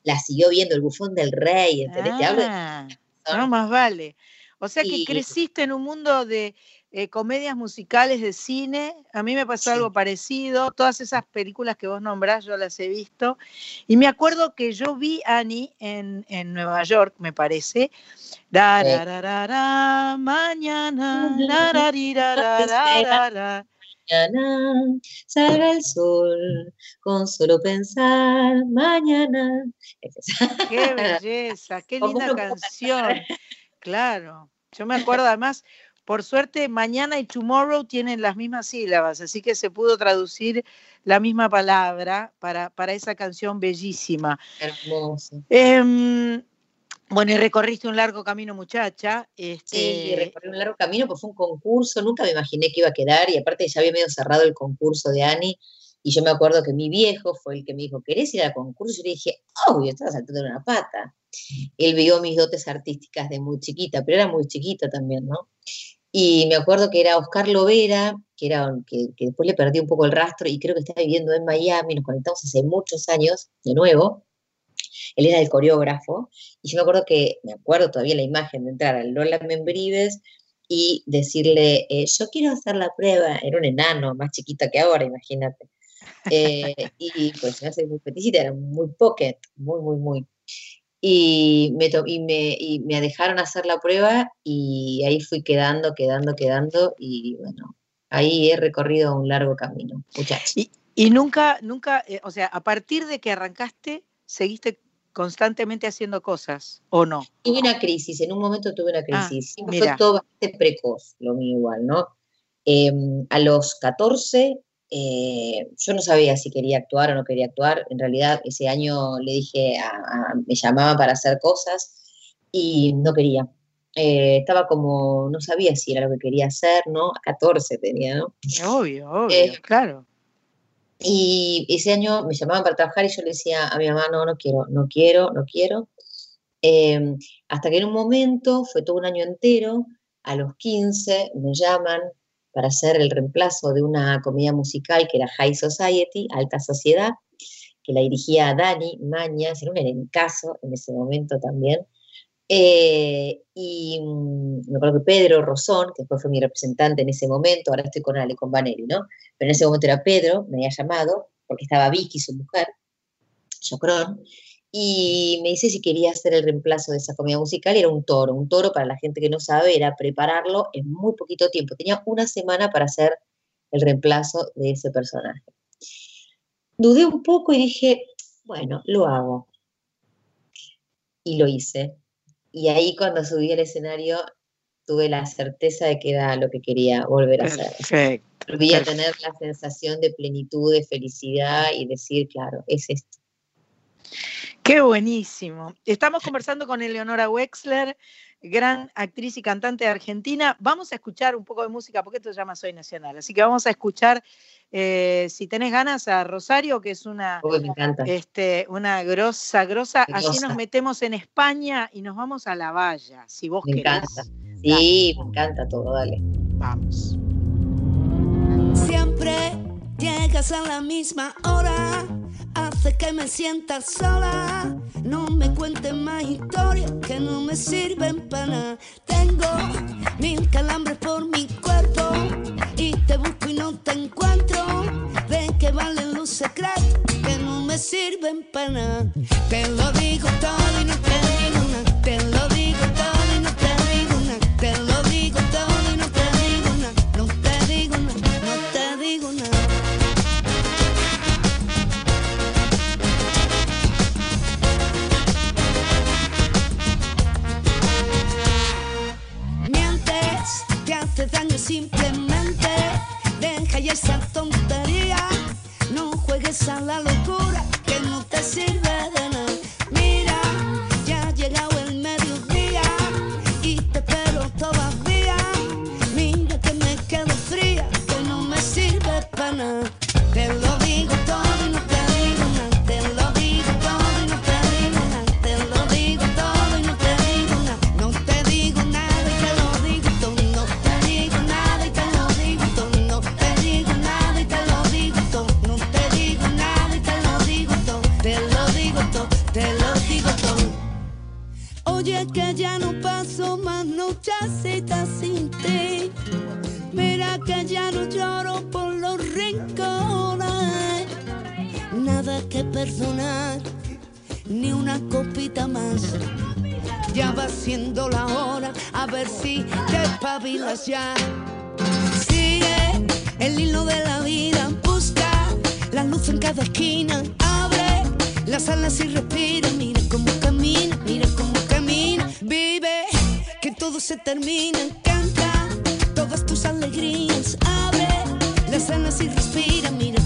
la siguió viendo, El bufón del rey, ¿entendés? Ah, Te hablo de... No, más vale. O sea que y, creciste en un mundo de, eh, comedias musicales de cine. A mí me pasó algo parecido. Todas esas películas que vos nombrás, yo las he visto. Y me acuerdo que yo vi Annie en, en Nueva York, me parece. Mañana. salga el sol con solo pensar mañana. Qué belleza, qué ¿Cómo linda canción. Claro. Yo me acuerdo además, por suerte, mañana y tomorrow tienen las mismas sílabas, así que se pudo traducir la misma palabra para, para esa canción bellísima. Hermoso. Em, bueno, y recorriste un largo camino, muchacha. Sí, Este, recorrí un largo camino, pues fue un concurso, nunca me imaginé que iba a quedar, y aparte ya había medio cerrado el concurso de Ani, y yo me acuerdo que mi viejo fue el que me dijo, ¿querés ir al concurso? Y le dije, obvio, estaba saltando una pata. Él vio mis dotes artísticas de muy chiquita, pero era muy chiquita también, ¿no? Y me acuerdo que era Oscar Lovera, que, era, un- que, que después le perdí un poco el rastro, y creo que está viviendo en Miami, nos conectamos hace muchos años, de nuevo. Él era el coreógrafo, y yo me acuerdo que, me acuerdo todavía la imagen de entrar al Lola Membrives y decirle, eh, yo quiero hacer la prueba, era un enano, más chiquita que ahora, imagínate. Eh, y pues me hace muy peticita, era muy pocket, muy, muy, muy. Y me, y, me, y me dejaron hacer la prueba y ahí fui quedando, quedando, quedando y bueno, ahí he recorrido un largo camino, muchachos. y, y nunca, nunca, eh, o sea, a partir de que arrancaste, seguiste constantemente haciendo cosas, ¿o no? Tuve una crisis, en un momento tuve una Ah, crisis. Mira. fue todo bastante precoz, lo mío igual, ¿no? Em, a los 14, eh, yo no sabía si quería actuar o no quería actuar. En realidad, ese año le dije, a, a- me llamaba para hacer cosas y no quería. Eh, estaba como, no sabía si era lo que quería hacer, ¿no? A 14 tenía, ¿no? Obvio, obvio, Eh, claro. Y ese año me llamaban para trabajar y yo le decía a mi mamá, no, no quiero, no quiero, no quiero. Eh, hasta que en un momento, fue todo un año entero, a los 15 me llaman para hacer el reemplazo de una comedia musical que era High Society, Alta Sociedad, que la dirigía Dani Mañas, era un elencazo en ese momento también. Eh, y mm, me acuerdo que Pedro Rosón, que después fue mi representante en ese momento, ahora estoy con Ale, con Vanelli, ¿no? Pero en ese momento era Pedro, me había llamado, porque estaba Vicky, su mujer, Chocrón, y me dice si quería hacer el reemplazo de esa comedia musical, era un toro. Un toro, para la gente que no sabe, era prepararlo en muy poquito tiempo. Tenía una semana para hacer el reemplazo de ese personaje. Dudé un poco y dije, bueno, lo hago. Y lo hice. Y ahí cuando subí al escenario tuve la certeza de que era lo que quería volver a hacer. Perfecto. Volví a tener la sensación de plenitud, de felicidad y decir, claro, es esto. Qué buenísimo. Estamos conversando con Eleonora Wexler, gran actriz y cantante de Argentina. Vamos a escuchar un poco de música, porque esto se llama Soy Nacional. Así que vamos a escuchar, eh, si tenés ganas, a Rosario, que es una, Uy, me encanta. este, una grosa, grosa. Así Grosa. nos metemos en España y nos vamos a La Valla, si vos Me querés. encanta. Sí, me encanta todo, dale. Vamos. Siempre llegas a la misma hora, hace que me sienta sola. No me cuentes más historias que no me sirven para nada. Tengo mil calambres por mi cuerpo y te busco y no te encuentro. ¿De qué valen los secretos que no me sirven para nada? Te lo digo todo y no te digo nada. Te lo digo todo te hace daño simplemente. Deja ya esa tontería. No juegues a la locura Perdonar, ni una copita más. Ya va siendo la hora, a ver si te espabilas ya. Sigue el hilo de la vida, busca la luz en cada esquina. Abre las alas y respira, mira cómo camina, mira cómo camina. Vive, que todo se termina, canta todas tus alegrías. Abre las alas y respira, mira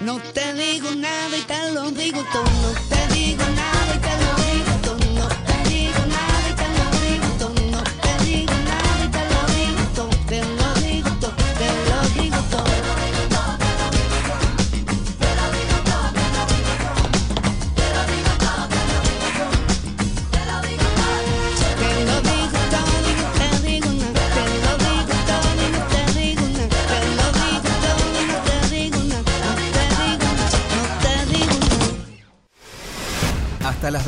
No te digo nada y te lo digo todo. No te digo nada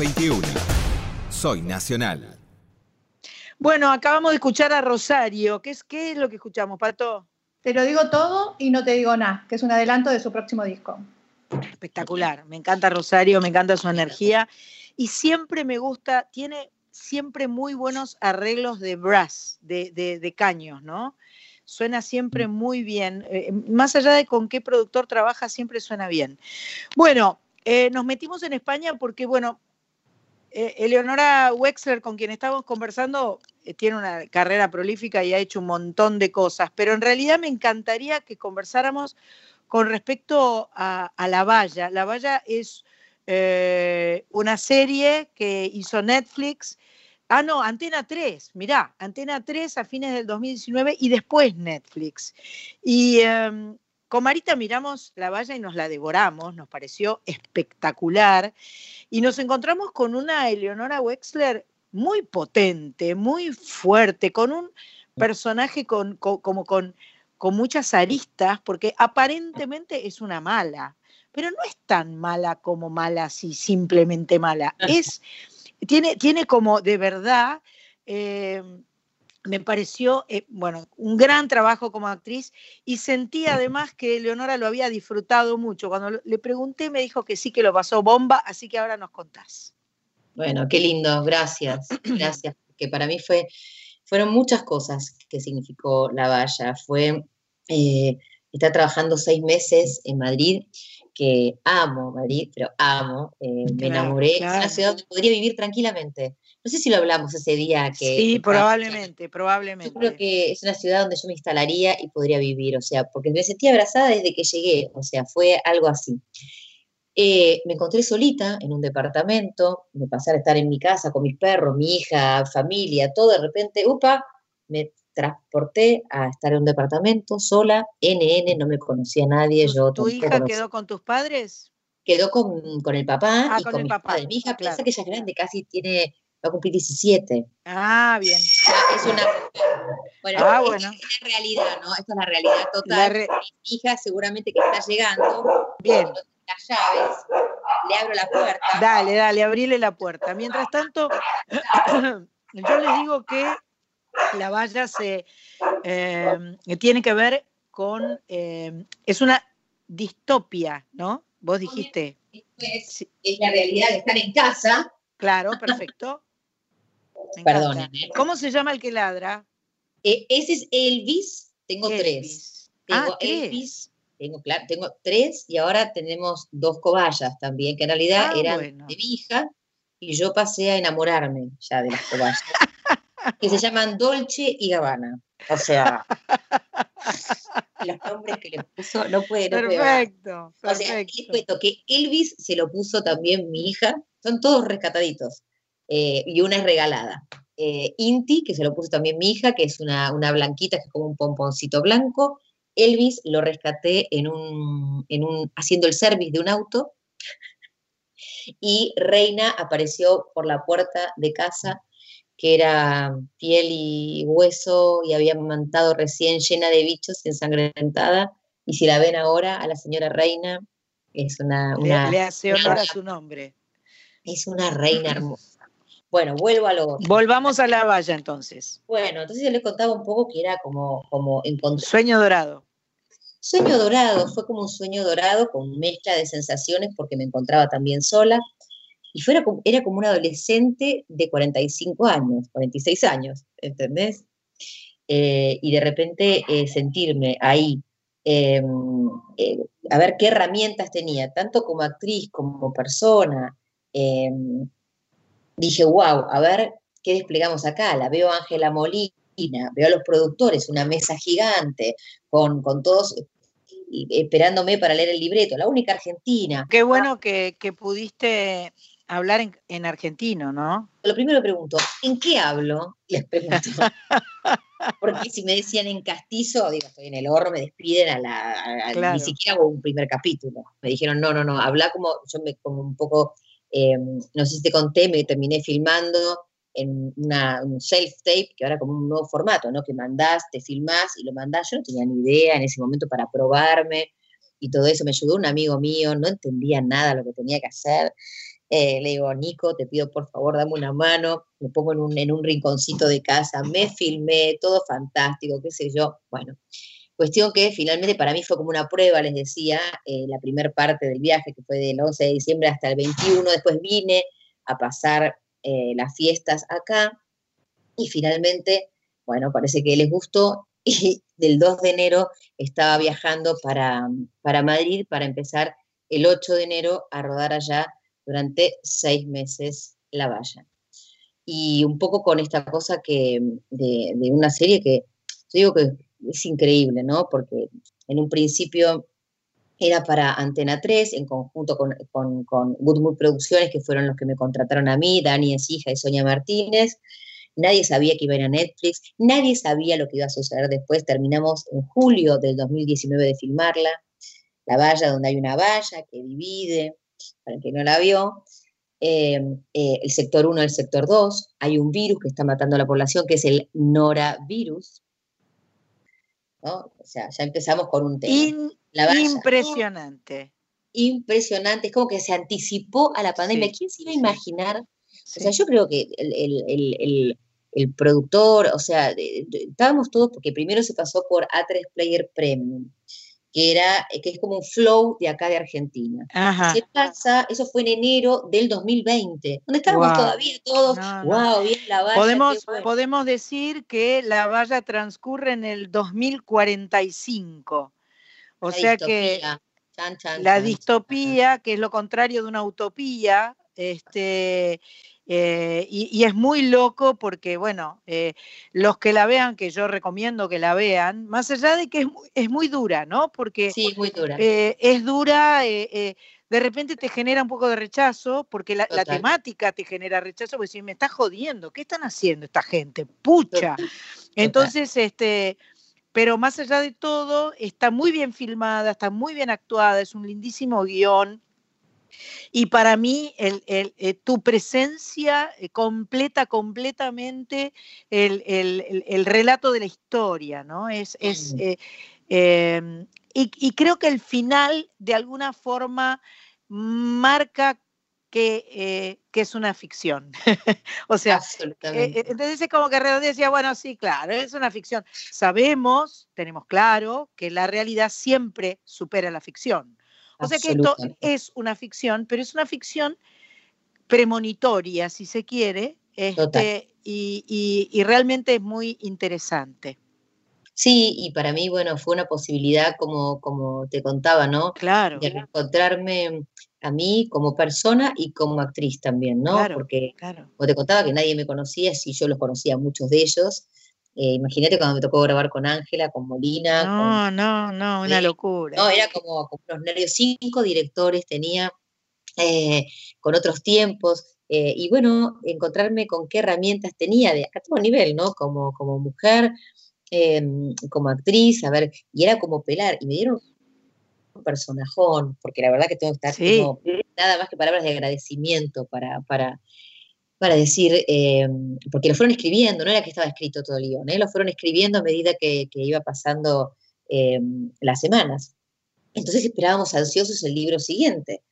21. Soy Nacional. Bueno, acabamos de escuchar a Rosario. ¿Qué es, qué es lo que escuchamos, Pato? Te lo digo todo y no te digo nada, que es un adelanto de su próximo disco. Espectacular. Me encanta Rosario, me encanta su energía. Y siempre me gusta, tiene siempre muy buenos arreglos de brass, de, de- de caños, ¿no? Suena siempre muy bien. Eh, más allá de con qué productor trabaja, siempre suena bien. Bueno, eh, nos metimos en España porque, bueno, eh, Eleonora Wexler, con quien estamos conversando, eh, tiene una carrera prolífica y ha hecho un montón de cosas, pero en realidad me encantaría que conversáramos con respecto a, La Valla. La Valla es eh, una serie que hizo Netflix. Ah, no, Antena 3, mirá, Antena 3 a fines del 2019 y después Netflix. Y em, con Marita miramos La Valla y nos la devoramos, nos pareció espectacular. Y nos encontramos con una Eleonora Wexler muy potente, muy fuerte, con un personaje con, con- como con, con muchas aristas, porque aparentemente es una mala, pero no es tan mala como mala, así simplemente mala. Es, tiene, tiene como de verdad, eh, me pareció, eh, bueno, un gran trabajo como actriz y sentí además que Leonora lo había disfrutado mucho. Cuando le pregunté me dijo que sí que lo pasó bomba, así que ahora nos contás. Bueno, qué lindo, gracias, gracias, porque para mí fue, fueron muchas cosas que significó la valla. Fue eh, estar trabajando seis meses en Madrid, que amo Madrid, pero amo, eh, me Claro, enamoré, es una ciudad donde podría vivir tranquilamente. No sé si lo hablamos ese día que... Sí, que probablemente, Yo creo probablemente. que es una ciudad donde yo me instalaría y podría vivir, o sea, porque me sentí abrazada desde que llegué, o sea, fue algo así. Eh, me encontré solita en un departamento, me pasé a estar en mi casa con mis perros, mi hija, familia, todo, de repente, upa, me transporté a estar en un departamento sola, NN, no me conocía nadie, yo ¿Tu hija conocía- quedó con tus padres? quedó con, con el papá Ah, y con con, el papá, padres. Mi hija piensa que ella es grande, casi tiene, va a cumplir 17. Ah, bien. Es una. Bueno, Ah, esta bueno. es la realidad, ¿no? Esta es la realidad total. La re- Mi hija seguramente que está llegando. Bien. Las llaves, le abro la puerta. Dale, dale, abrile la puerta. Mientras tanto, yo les digo que la valla se eh, tiene que ver con. eh, es una distopia, ¿no? Vos dijiste. Es, es la realidad de estar en casa. Claro, perfecto. Perdonen. ¿eh? ¿Cómo se llama el que ladra? Eh, ese es Elvis, tengo tres. Elvis. Ah, Tengo tres. Elvis, tengo, claro, tengo tres y ahora tenemos dos cobayas también, que en realidad Ah, eran bueno. de mi hija y yo pasé a enamorarme ya de las cobayas, que se llaman Dolce y Gabbana. O sea, los nombres que le puso, no puede, no puede. Perfecto, O sea, les perfecto. cuento que Elvis se lo puso también mi hija, son todos rescataditos, eh, y una es regalada. Eh, Inti, que se lo puso también mi hija, que es una, una blanquita, que es como un pomponcito blanco. Elvis lo rescaté en un, en un, haciendo el service de un auto. Y Reina apareció por la puerta de casa, que era piel y hueso, y había mantado recién llena de bichos, ensangrentada. Y si la ven ahora, a la señora Reina, es una... Una- le hace honor a su nombre. es una reina hermosa. Bueno, vuelvo a lo. Volvamos a la valla entonces. Bueno, entonces yo le contaba un poco que era como, como encontrar. Sueño dorado. Sueño dorado, fue como un sueño dorado con mezcla de sensaciones porque me encontraba también sola. Y fuera como, era como un adolescente de 45 años, 46 años, ¿entendés? Eh, y de repente eh, sentirme ahí, eh, eh, a ver qué herramientas tenía, tanto como actriz como persona. Eh, dije, wow, a ver qué desplegamos acá. La veo a Ángela Molina, veo a los productores, una mesa gigante, con, con todos y- esperándome para leer el libreto, la única argentina. Qué bueno que, que pudiste hablar en, en argentino, ¿no? Lo primero pregunto, ¿en qué hablo? Les pregunto. Porque si me decían en castizo, digo, estoy en el horno, me despiden a la. a- a- Claro. Ni siquiera hago un primer capítulo. Me dijeron, no, no, no, habla como. Yo me como un poco. Eh, no sé si te conté, me terminé filmando en una, un self-tape, que ahora como un nuevo formato, ¿no? Que mandás, te filmás y lo mandás. Yo no tenía ni idea en ese momento para probarme y todo eso. Me ayudó un amigo mío, no entendía nada lo que tenía que hacer. Eh, le digo, Nico, te pido por favor, dame una mano. Me pongo en un, en un rinconcito de casa, me filmé, todo fantástico, qué sé yo. Bueno, cuestión que finalmente para mí fue como una prueba, les decía, eh, la primera parte del viaje, que fue del 11 de diciembre hasta el 21. Después vine a pasar eh, las fiestas acá y finalmente, bueno, parece que les gustó y del 2 de enero estaba viajando para, para Madrid para empezar el 8 de enero a rodar allá durante seis meses la valla. Y un poco con esta cosa que de, de una serie que yo digo que es increíble, ¿no? Porque en un principio era para Antena 3 en conjunto con, con, con Producciones, que fueron los que me contrataron a mí, Dani es hija y Sonia Martínez. Nadie sabía que iba a ir a Netflix, nadie sabía lo que iba a suceder después. Terminamos en julio del 2019 de filmarla, La Valla, donde hay una valla que divide, para el que no la vio, eh, eh, el sector 1 y el sector 2. Hay un virus que está matando a la población, que es el noravirus. ¿No? O sea, ya empezamos con un tema. In- La valla. impresionante. Impresionante, es como que se anticipó a la pandemia. Sí, ¿Quién se iba a imaginar? Sí. O sea, yo creo que el, el- el- el- el productor, o sea, de- de- estábamos todos, porque primero se pasó por A3 Player Premium, que era, que es como un flow de acá de Argentina. Ajá. Se pasa, eso fue en enero del 2020, donde estábamos todavía todos, No, no. wow, bien la valla, Podemos, qué bueno". podemos decir que la valla transcurre en el 2045. O La sea que distopía. Chan, chan, la chan, distopía, que es lo contrario de una utopía, este, eh, y, y es muy loco porque, bueno, eh, los que la vean, que yo recomiendo que la vean, más allá de que es, es muy dura, ¿no? Porque Sí, es muy dura. eh, es dura, de repente te genera un poco de rechazo, porque la, temática te genera rechazo, porque si me estás jodiendo, ¿qué están haciendo esta gente? Pucha. Entonces, este, pero más allá de todo, está muy bien filmada, está muy bien actuada, es un lindísimo guion. Y para mí, el- el- eh, tu presencia eh, completa completamente el, el- el- el relato de la historia, ¿no? Es, es, eh, eh, y, y creo que el final, de alguna forma, marca que, que es una ficción. o sea, entonces es como que Redondo decía, bueno, sí, claro, es una ficción. Sabemos, tenemos claro, que la realidad siempre supera la ficción. O sea que esto es una ficción, pero es una ficción premonitoria, si se quiere, este, y, y- y realmente es muy interesante. Sí, y para mí, bueno, fue una posibilidad, como, como te contaba, ¿no? Claro, De reencontrarme a mí como persona y como actriz también, ¿no? Claro, Porque, claro. como te contaba, que nadie me conocía, sí, yo los conocía a muchos de ellos, Eh, imagínate cuando me tocó grabar con Ángela, con Molina. No, no, no, una locura. No, era como, como unos nervios. Cinco directores tenía eh, con otros tiempos. Eh, y bueno, encontrarme con qué herramientas tenía de, a todo nivel, ¿no? Como, como mujer, em, como actriz, a ver, y era como pelar. Y me dieron un personajón, porque la verdad que tengo que estar como, nada más que palabras de agradecimiento para, para, para decir, eh, porque lo fueron escribiendo, no era que estaba escrito todo el guion, ¿eh? lo fueron escribiendo a medida que, que iba pasando eh, las semanas. Entonces esperábamos ansiosos el libro siguiente.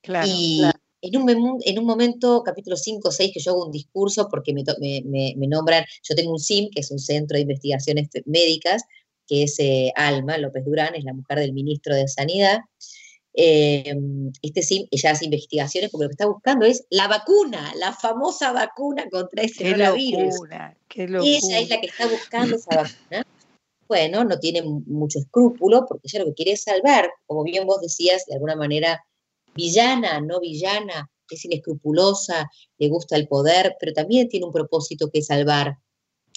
Claro, y claro. En, un, en un momento, capítulo 5 o 6, que yo hago un discurso porque me, me, nombran, yo tengo un SIM, que es un centro de investigaciones médicas, que es eh, Alma López Durán, es la mujer del ministro de Sanidad, eh, este sí, ella hace investigaciones porque lo que está buscando es la vacuna, la famosa vacuna contra ese qué coronavirus. Locura, qué locura. Y ella es la que está buscando esa vacuna. Bueno, no tiene mucho escrúpulo porque ella lo que quiere es salvar, como bien vos decías, de alguna manera, villana, no villana, es inescrupulosa, le gusta el poder, pero también tiene un propósito que es salvar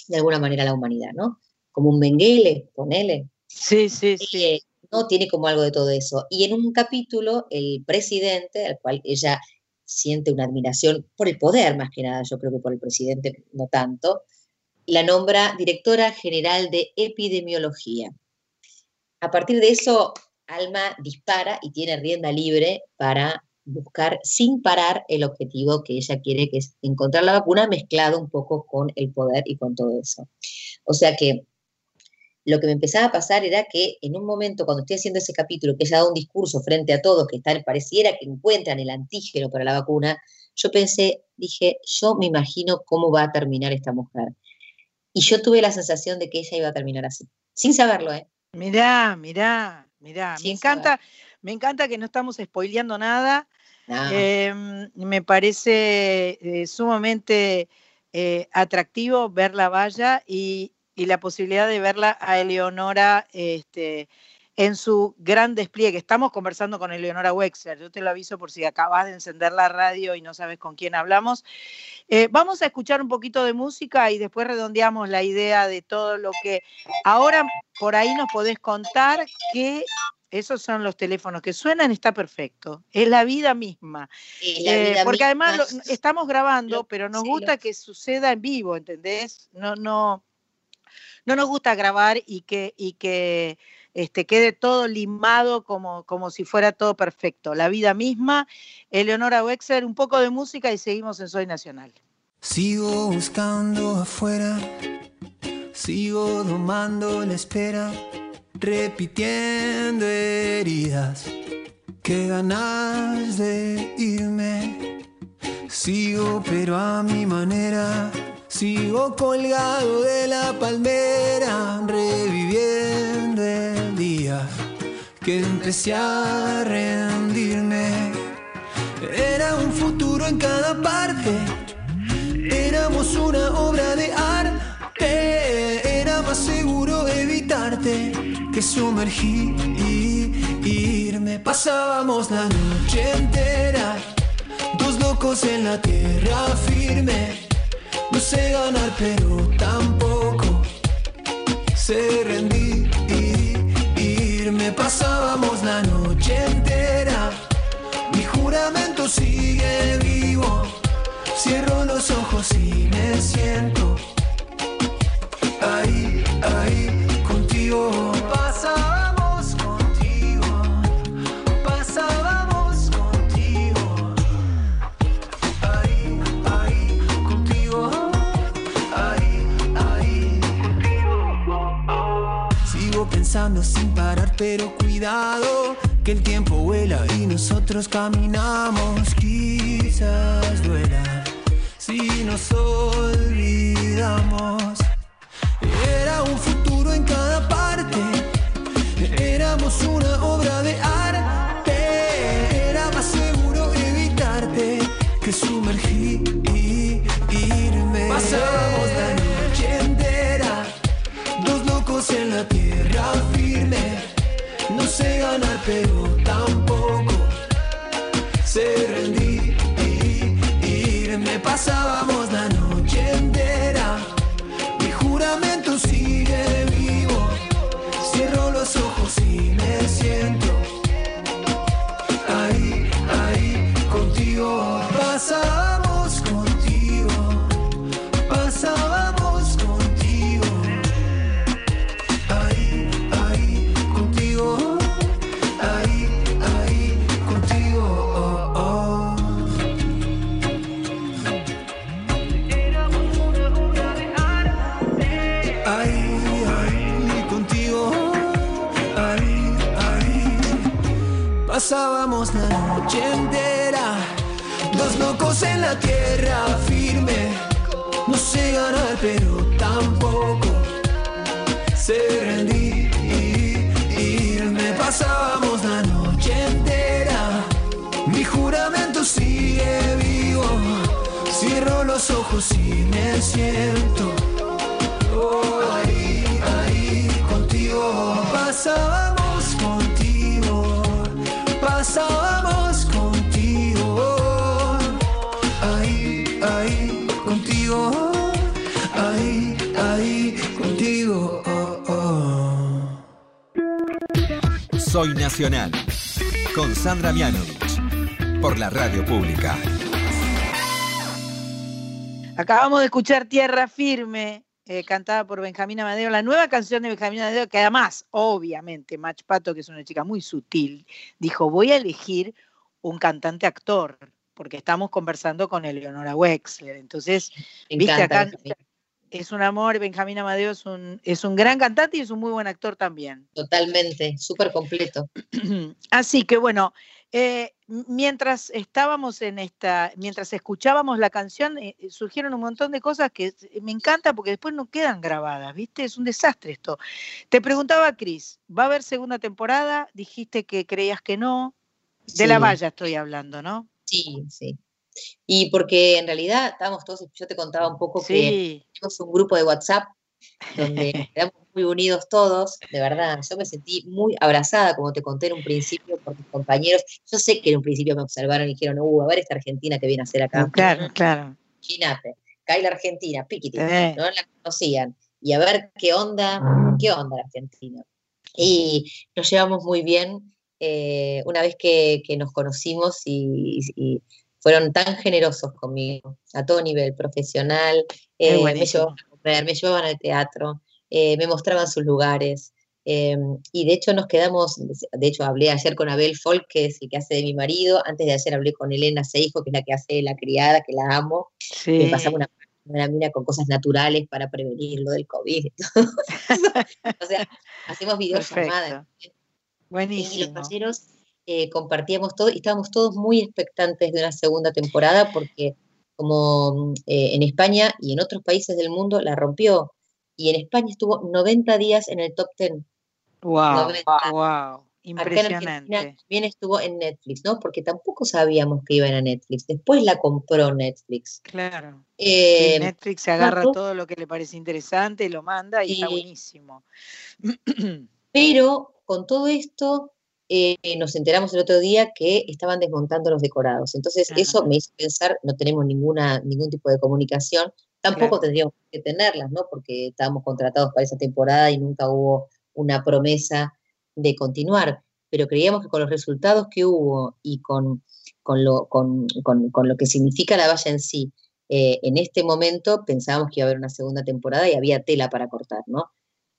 de alguna manera a la humanidad, ¿no? Como un Mengele, ponele. Sí, sí, sí. Eh, ¿no? Tiene como algo de todo eso. Y en un capítulo, el presidente, al cual ella siente una admiración por el poder, más que nada, yo creo que por el presidente no tanto, la nombra directora general de epidemiología. A partir de eso, Alma dispara y tiene rienda libre para buscar sin parar el objetivo que ella quiere, que es encontrar la vacuna mezclado un poco con el poder y con todo eso. O sea que lo que me empezaba a pasar era que en un momento, cuando estoy haciendo ese capítulo, que ella da un discurso frente a todos, que están, pareciera que encuentran el antígeno para la vacuna, yo pensé, dije, yo me imagino cómo va a terminar esta mujer. Y yo tuve la sensación de que ella iba a terminar así, sin saberlo, ¿eh? Mirá, mirá, mirá. Sin me encanta, saber. me encanta que no estamos spoileando nada. No. Eh, me parece eh, sumamente eh, atractivo ver la valla y, y la posibilidad de verla a Eleonora este, en su gran despliegue. Estamos conversando con Eleonora Wexler, yo te lo aviso por si acabas de encender la radio y no sabes con quién hablamos. Eh, vamos a escuchar un poquito de música y después redondeamos la idea de todo lo que ahora por ahí nos podés contar que esos son los teléfonos que suenan, está perfecto. Es la vida misma. la Eh, porque misma. además lo- estamos grabando, pero nos gusta que suceda en vivo, ¿entendés? No, no, no nos gusta grabar y que, este, quede todo limado como, como si fuera todo perfecto. La vida misma, Eleonora Wexler, un poco de música y seguimos en Soy Nacional. Sigo buscando afuera, sigo domando la espera, repitiendo heridas. Qué ganas de irme. Sigo pero a mi manera, sigo colgado de la palmera, reviviendo el día que empecé a rendirme. Era un futuro en cada parte. Éramos una obra de arte. Era más seguro evitarte que sumergirme. Pasábamos la noche entera, dos locos en la tierra firme. No sé ganar, pero tampoco sé rendirme. Pasábamos la noche entera. Mi juramento sigue vivo. Cierro los ojos y me siento sin parar, pero cuidado, que el tiempo vuela y nosotros caminamos. Quizás duela si nos olvidamos. Era un futuro en cada parte, éramos una obra de arte. Era más seguro evitarte que sumergirme. En la tierra firme. No sé ganar, pero tampoco sé rendirme. Pasábamos la Y me siento. Oh, ahí, ahí, contigo. Pasábamos contigo, pasábamos contigo. Ahí, ahí, contigo. Ahí, ahí, contigo. Oh, oh. Soy Nacional. Con Sandra Mianovich. Por la radio pública. Acabamos de escuchar Tierra Firme, eh, cantada por Benjamín Amadeo, la nueva canción de Benjamín Amadeo, que además, obviamente, Mach Pato, que es una chica muy sutil, dijo, voy a elegir un cantante actor, porque estamos conversando con Eleonora Wexler. Entonces, Me viste acá, es un amor, Benjamín Amadeo es un, es un gran cantante y es un muy buen actor también. Totalmente, súper completo. Así que bueno, eh, mientras estábamos en esta, mientras escuchábamos la canción, eh, surgieron un montón de cosas que me encanta porque después no quedan grabadas, ¿viste? Es un desastre esto. Te preguntaba, Cris, ¿va a haber segunda temporada? Dijiste que creías que no. De la valla estoy hablando, ¿no? Sí, sí. Y porque en realidad estábamos todos, yo te contaba un poco que tenemos un grupo de WhatsApp donde quedamos muy unidos todos, de verdad. Yo me sentí muy abrazada, como te conté en un principio, por mis compañeros. Yo sé que en un principio me observaron y dijeron, uh, a ver esta Argentina que viene a hacer acá. Claro, claro. Imagínate, cae la Argentina, piquiti, Sí. no la conocían. Y a ver qué onda, qué onda la Argentina. Y nos llevamos muy bien eh, una vez que, que nos conocimos y, y fueron tan generosos conmigo, a todo nivel, profesional, eh, me buenísimo. Comer, me llevaban al teatro, eh, me mostraban sus lugares. eh, y de hecho nos quedamos, de hecho hablé ayer con Abel Folk, que es el que hace de mi marido, antes de ayer hablé con Elena Seijo, que es la que hace la criada, que la amo, Sí. pasaba una, una mina con cosas naturales para prevenir lo del COVID. o sea, hacemos videollamadas. Perfecto. Y los Buenísimo. talleros eh, compartíamos todo y estábamos todos muy expectantes de una segunda temporada porque como eh, en España y en otros países del mundo la rompió. Y en España estuvo 90 días en el top 10. Wow, 90. wow. Acá en Argentina Impresionante. también estuvo en Netflix, ¿no? Porque tampoco sabíamos que iba a Netflix. Después la compró Netflix. Claro. Eh, Sí, Netflix se agarra todo lo que le parece interesante, lo manda y está buenísimo. Pero con todo esto, eh, nos enteramos el otro día que estaban desmontando los decorados. Entonces, Ajá. eso me hizo pensar, no tenemos ninguna, ningún tipo de comunicación, tampoco Claro. tendríamos que tenerlas, ¿no? Porque estábamos contratados para esa temporada y nunca hubo una promesa de continuar. Pero creíamos que con los resultados que hubo y con, con, lo, con, con- con lo que significa la valla en sí, eh, en este momento pensábamos que iba a haber una segunda temporada y había tela para cortar, ¿no?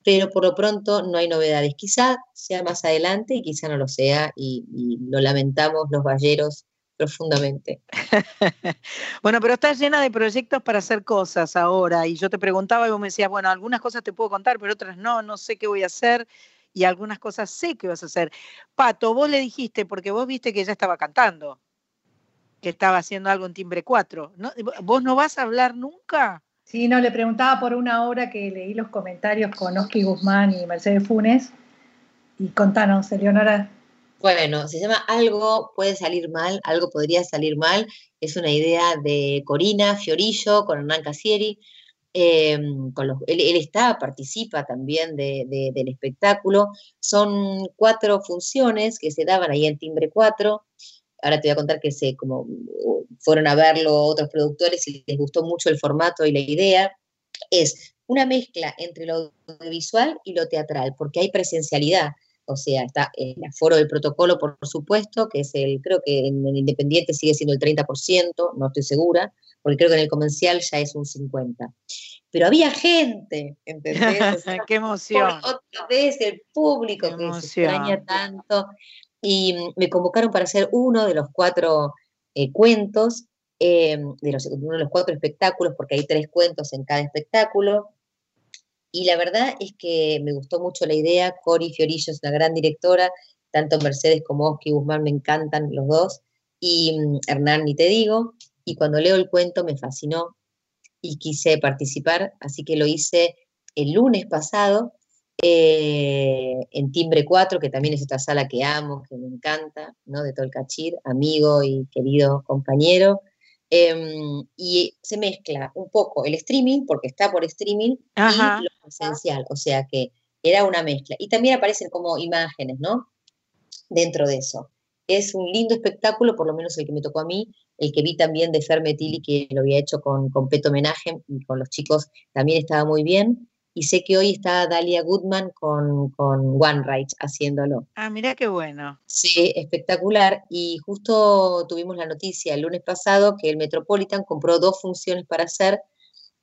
Pero por lo pronto no hay novedades. Quizá sea más adelante y quizá no lo sea, y, lo lamentamos los balleros profundamente. Bueno, pero estás llena de proyectos para hacer cosas ahora. Y yo te preguntaba y vos me decías, bueno, algunas cosas te puedo contar, pero otras no, no sé qué voy a hacer. Y algunas cosas sé que vas a hacer. Pato, vos le dijiste, porque vos viste que ella estaba cantando, que estaba haciendo algo en Timbre 4. ¿No? ¿Vos no vas a hablar nunca? Sí, no, le preguntaba por una obra que leí los comentarios con Oski Guzmán y Mercedes Funes. Y contanos, Eleonora. Bueno, se llama Algo puede salir mal, algo podría salir mal. Es una idea de Corina Fiorillo con Hernán Casieri. eh, con los- él, está, participa también de- del espectáculo. Son cuatro funciones que se daban ahí en Timbre 4. Ahora te voy a contar que se como fueron a verlo otros productores y les gustó mucho el formato y la idea. Es una mezcla entre lo audiovisual y lo teatral, porque hay presencialidad. O sea, está el aforo del protocolo, por supuesto, que es el, creo que en el Independiente sigue siendo el 30%, no estoy segura, porque creo que en el comercial ya es un 50%. Pero había gente, ¿entendés? O sea, ¡Qué emoción! otra vez el público Qué que se extraña tanto. Y mm, me convocaron para hacer uno de los cuatro eh, cuentos, eh, de los, uno de los cuatro espectáculos, porque hay tres cuentos en cada espectáculo. Y la verdad es que me gustó mucho la idea. Cori Fiorillo es una gran directora tanto Mercedes como Oski Guzmán me encantan los dos, y mm, Hernán ni te digo, y cuando leo el cuento me fascinó y quise participar, así que lo hice el lunes pasado eh, en Timbre 4, que también es otra sala que amo, que me encanta, ¿no? de Tolcachir, amigo y querido compañero. Em, y se mezcla un poco el streaming, porque está por streaming, y lo esencial, o sea que era una mezcla. Y también aparecen como imágenes, ¿no? Dentro de eso. Es un lindo espectáculo, por lo menos el que me tocó a mí, el que vi también de Fermetili, que lo había hecho con, con Peto Homenaje, y con los chicos también estaba muy bien y sé que hoy está Dalia Goodman con, con One Right haciéndolo. Ah, mira qué bueno. Sí, espectacular. Y justo tuvimos la noticia el lunes pasado que el Metropolitan compró dos funciones para hacer,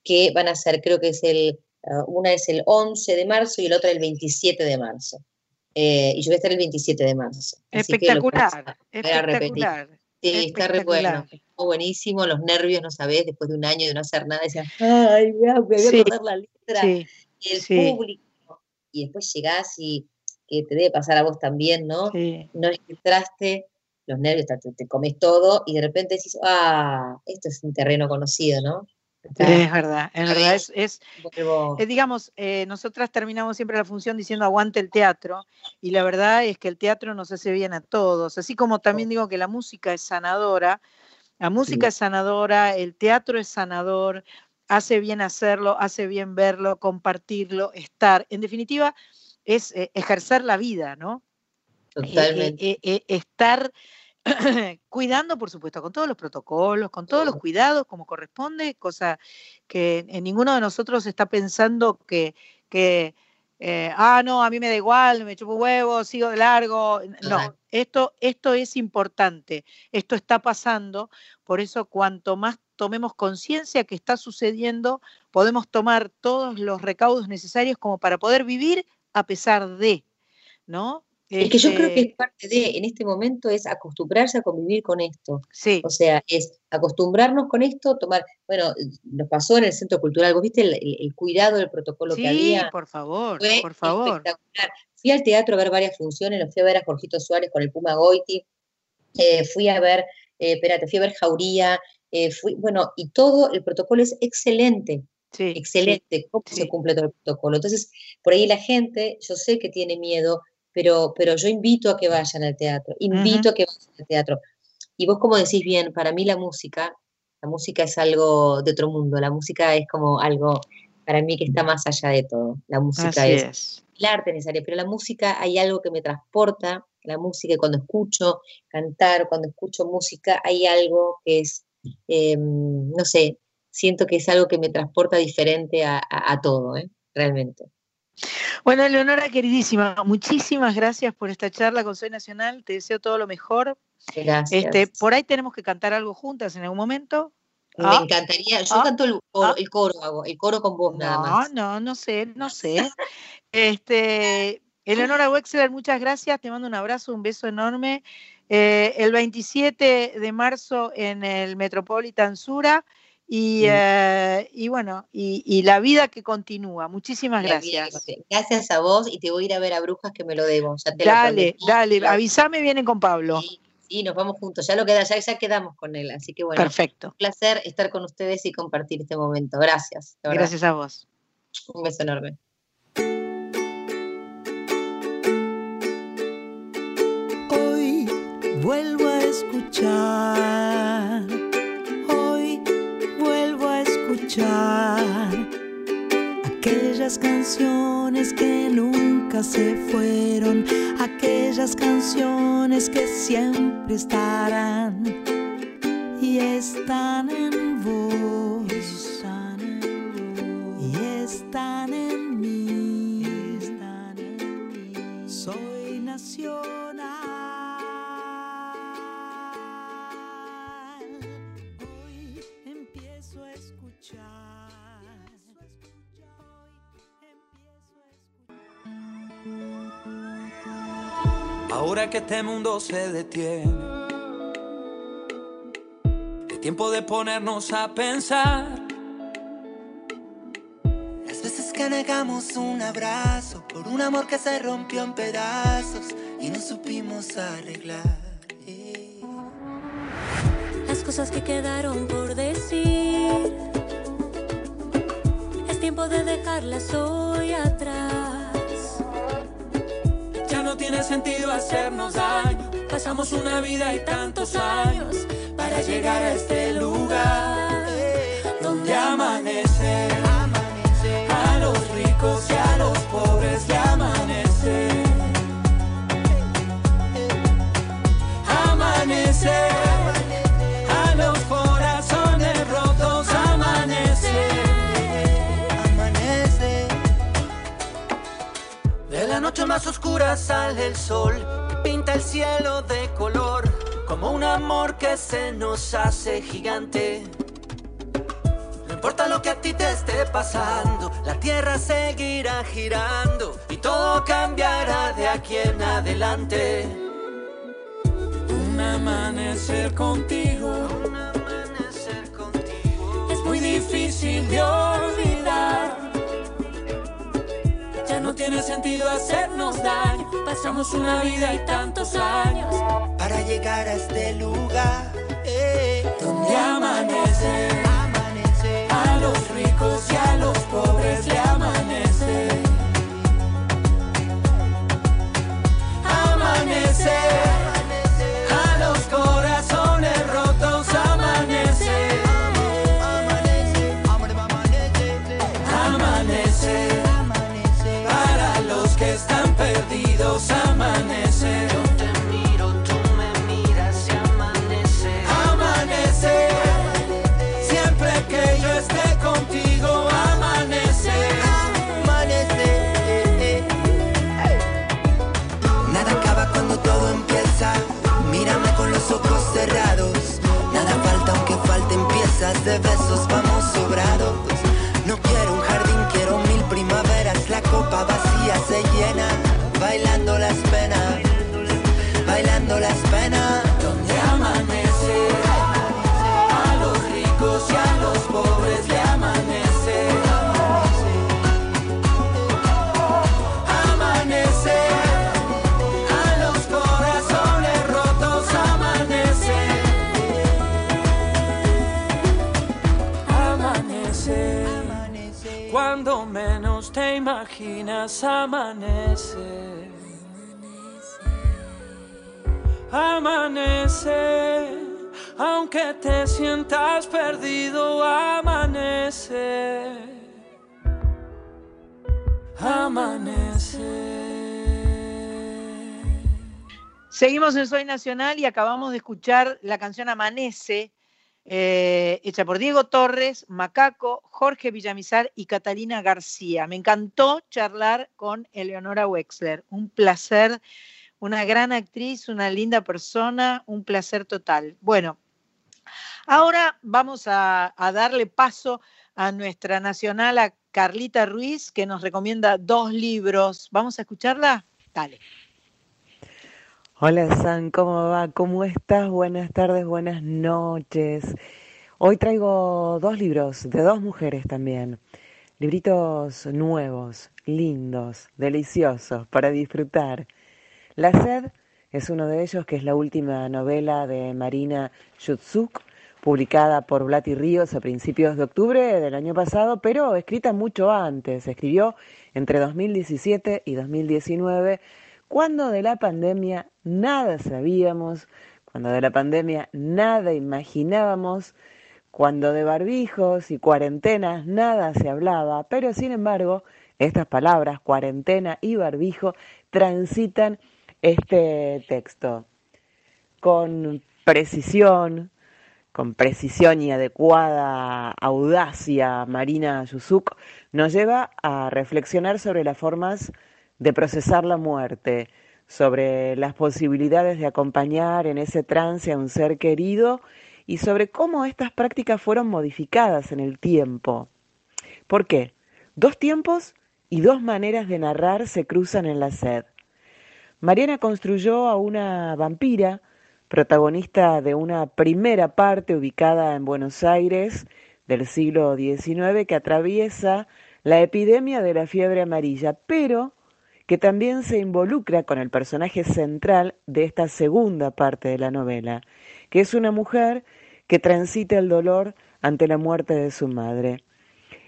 que van a ser, creo que es el, uh, una es el 11 de marzo y la otra el 27 de marzo. Eh, y yo voy a estar el 27 de marzo. Espectacular, espectacular. Sí, está re bueno, buenísimo, los nervios, no sabés, después de un año de no hacer nada, decían, ay, me voy a sí, la letra, y el público, y después llegás y que te debe pasar a vos también, ¿no? No entraste, los nervios, te, te, comes todo, y de repente decís, ah, esto es un terreno conocido, ¿no? Es verdad, en verdad es, es, es digamos, eh, nosotras terminamos siempre la función diciendo aguante el teatro y la verdad es que el teatro nos hace bien a todos, así como también digo que la música es sanadora, la música es sanadora, el teatro es sanador, hace bien hacerlo, hace bien verlo, compartirlo, estar, en definitiva es eh, ejercer la vida, ¿no? Eh, Totalmente. estar cuidando, por supuesto, con todos los protocolos, con todos los cuidados como corresponde, cosa que en ninguno de nosotros está pensando que, que eh, ah, no, a mí me da igual, me chupo huevo, sigo de largo. No, esto, esto es importante, esto está pasando, por eso cuanto más tomemos conciencia que está sucediendo, podemos tomar todos los recaudos necesarios como para poder vivir a pesar de, ¿no? Es que yo creo que es parte de, en este momento, es acostumbrarse a convivir con esto. Sí. O sea, es acostumbrarnos con esto, tomar, bueno, nos pasó en el Centro Cultural, vos viste el, cuidado del protocolo que había. Sí, por favor, por favor. Espectacular. Fui al teatro a ver varias funciones, lo fui a ver a Jorgito Suárez con el Puma Goiti, eh, fui a ver, eh, espérate, fui a ver Jauría, eh, fui, bueno, y todo el protocolo es excelente. Sí, excelente, cómo se cumple todo el protocolo. Entonces, por ahí la gente, yo sé que tiene miedo, pero, pero yo invito a que vayan al teatro, invito a que vayan al teatro. Y vos como decís bien, para mí la música, la música es algo de otro mundo, la música es como algo para mí que está más allá de todo. La música es, es, el arte necesario, pero la música hay algo que me transporta, la música, cuando escucho cantar, cuando escucho música, hay algo que es, eh, no sé, siento que es algo que me transporta diferente a, a, a todo, ¿eh? realmente. Bueno, Leonora, queridísima, muchísimas gracias por esta charla con Soy Nacional. Te deseo todo lo mejor. Gracias. Este, por ahí tenemos que cantar algo juntas en algún momento. Me ah, encantaría. Yo ah, canto el coro, ah, el coro, hago, el coro con vos no, nada más. No, no sé, no sé. este, Eleonora Wexler, muchas gracias. Te mando un abrazo, un beso enorme. Eh, el 27 de marzo en el Metropolitan Sura. Y, eh, y bueno, y, y, la vida que continúa. Muchísimas gracias. Gracias a vos y te voy a ir a ver a Brujas que me lo debo. Ya te dale, lo dale, avísame, vienen con Pablo. Sí, sí, nos vamos juntos. Ya lo queda, ya, ya quedamos con él. Así que bueno, perfecto. Un placer estar con ustedes y compartir este momento. Gracias. Gracias a vos. Un beso enorme. Hoy vuelvo a escuchar aquellas canciones que nunca se fueron, aquellas canciones que siempre estarán y están en vos, Ahora que este mundo se detiene, es tiempo de ponernos a pensar. Las veces que negamos un abrazo por un amor que se rompió en pedazos y no supimos arreglar. Las cosas que quedaron por decir. Es tiempo de dejarlas hoy atrás. No tiene sentido hacernos daño. Pasamos una vida y tantos años para llegar a este lugar donde amanece. Más oscura sale el sol, pinta el cielo de color, como un amor que se nos hace gigante. No importa lo que a ti te esté pasando, la tierra seguirá girando y todo cambiará de aquí en adelante. Un amanecer contigo, es muy difícil de olvidar. Tiene sentido hacernos daño. Pasamos una vida y tantos años para llegar a este lugar eh, donde amanece. A los ricos y a los pobres le besos, vamos sobrados. No quiero un jardín, quiero mil primaveras. La copa vacía se llena, bailando las penas, amanece. Amanece, aunque te sientas perdido, amanece. Amanece. Seguimos en Soy Nacional y acabamos de escuchar la canción Amanece, eh, hecha por Diego Torres, Macaco, Jorge Villamizar y Catalina García. Me encantó charlar con Eleonora Wexler. Un placer, una gran actriz, una linda persona, un placer total. Bueno, ahora vamos a, a darle paso a nuestra nacional, a Carlita Ruiz, que nos recomienda dos libros. ¿Vamos a escucharla? Dale. Hola San, ¿cómo va? ¿Cómo estás? Buenas tardes, buenas noches. Hoy traigo dos libros de dos mujeres también. Libritos nuevos, lindos, deliciosos para disfrutar. La sed es uno de ellos, que es la última novela de Marina Yutsuk, publicada por Blati Ríos a principios de octubre del año pasado, pero escrita mucho antes. Escribió entre 2017 y 2019 cuando de la pandemia nada sabíamos, cuando de la pandemia nada imaginábamos, cuando de barbijos y cuarentenas nada se hablaba, pero sin embargo estas palabras, cuarentena y barbijo, transitan este texto. Con precisión, con precisión y adecuada audacia, Marina Yusuk nos lleva a reflexionar sobre las formas de procesar la muerte, sobre las posibilidades de acompañar en ese trance a un ser querido y sobre cómo estas prácticas fueron modificadas en el tiempo. ¿Por qué? Dos tiempos y dos maneras de narrar se cruzan en la sed. Mariana construyó a una vampira, protagonista de una primera parte ubicada en Buenos Aires del siglo XIX que atraviesa la epidemia de la fiebre amarilla, pero que también se involucra con el personaje central de esta segunda parte de la novela, que es una mujer que transita el dolor ante la muerte de su madre.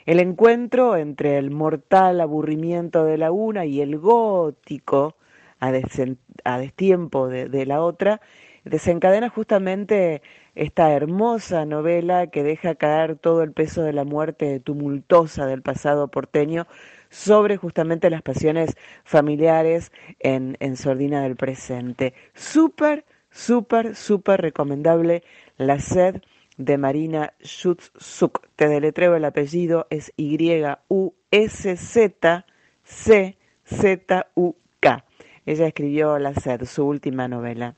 El encuentro entre el mortal aburrimiento de la una y el gótico a, destiempo de la otra desencadena justamente esta hermosa novela que deja caer todo el peso de la muerte tumultuosa del pasado porteño sobre justamente las pasiones familiares en, en Sordina del presente. Súper, súper, súper recomendable La sed de Marina Schutzuk. Te deletreo el apellido, es Y-U-S-Z-C-Z-U-K. Ella escribió La sed, su última novela.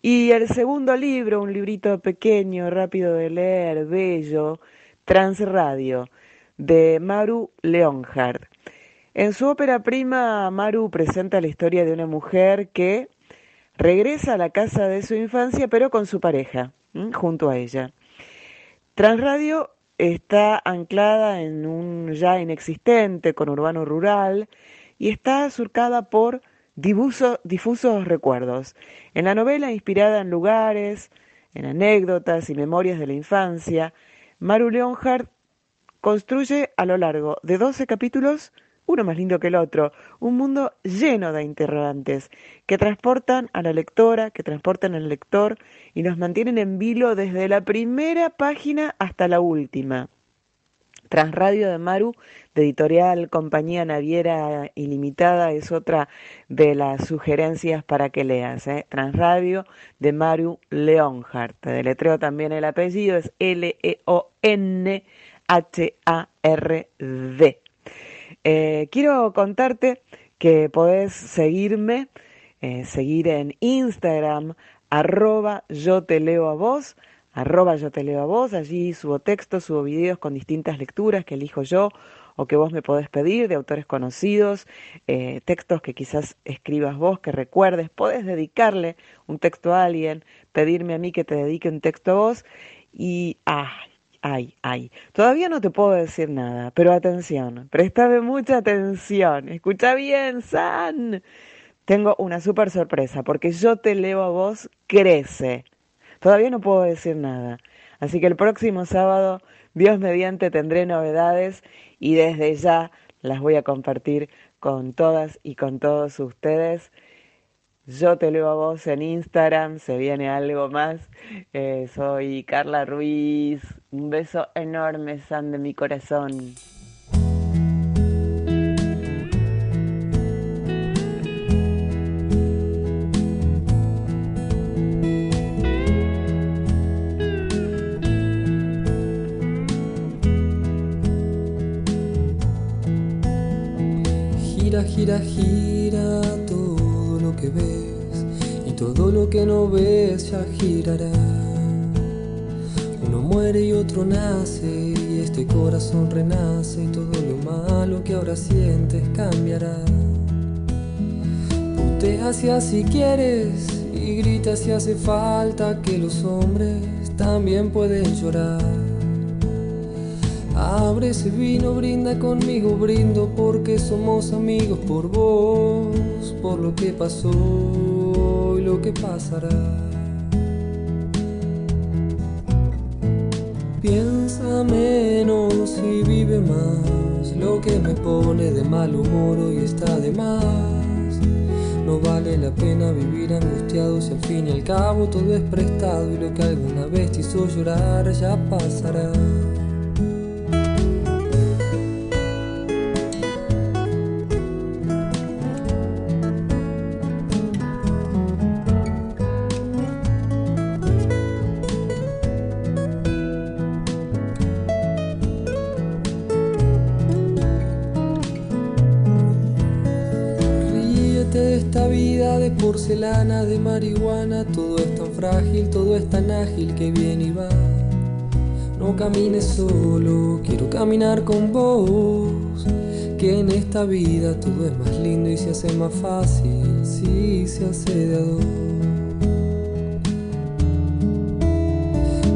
Y el segundo libro, un librito pequeño, rápido de leer, bello, Transradio, de Maru Leonhardt. En su ópera prima, Maru presenta la historia de una mujer que regresa a la casa de su infancia, pero con su pareja, junto a ella. Transradio está anclada en un ya inexistente conurbano rural y está surcada por difusos recuerdos. En la novela, inspirada en lugares, en anécdotas y memorias de la infancia, Maru Leonhardt construye a lo largo de 12 capítulos, uno más lindo que el otro, un mundo lleno de interrogantes que transportan a la lectora, que transportan al lector y nos mantienen en vilo desde la primera página hasta la última. Transradio de Maru, de editorial Compañía Naviera Ilimitada, es otra de las sugerencias para que leas. ¿eh? Transradio de Maru Leonhardt. Deletreo también el apellido, es L-E-O-N-H-A-R-D. Eh, quiero contarte que podés seguirme, eh, seguir en Instagram, arroba yo te leo a vos, arroba yo te leo a vos, allí subo textos, subo videos con distintas lecturas que elijo yo o que vos me podés pedir de autores conocidos, eh, textos que quizás escribas vos, que recuerdes, podés dedicarle un texto a alguien, pedirme a mí que te dedique un texto a vos y, ay, ay, ay, todavía no te puedo decir nada, pero atención, préstame mucha atención, escucha bien, San. Tengo una súper sorpresa, porque yo te leo a vos, crece. Todavía no puedo decir nada. Así que el próximo sábado, Dios mediante, tendré novedades y desde ya las voy a compartir con todas y con todos ustedes. Yo te leo a vos en Instagram, se viene algo más. Eh, soy Carla Ruiz. Un beso enorme, San de mi corazón. gira, que no ves ya girará. Uno muere y otro nace y este corazón renace y todo lo malo que ahora sientes cambiará. Putea si quieres y grita si hace falta que los hombres también pueden llorar. Abre ese vino, brinda conmigo, brindo porque somos amigos por vos, por lo que pasó lo que pasará. Piensa menos y vive más, lo que me pone de mal humor hoy está de más. No vale la pena vivir angustiado si al fin y al cabo todo es prestado y lo que alguna vez te hizo llorar ya pasará. Porcelana de marihuana, todo es tan frágil, todo es tan ágil que viene y va. No camines solo, quiero caminar con vos. Que en esta vida todo es más lindo y se hace más fácil si se hace de a dos.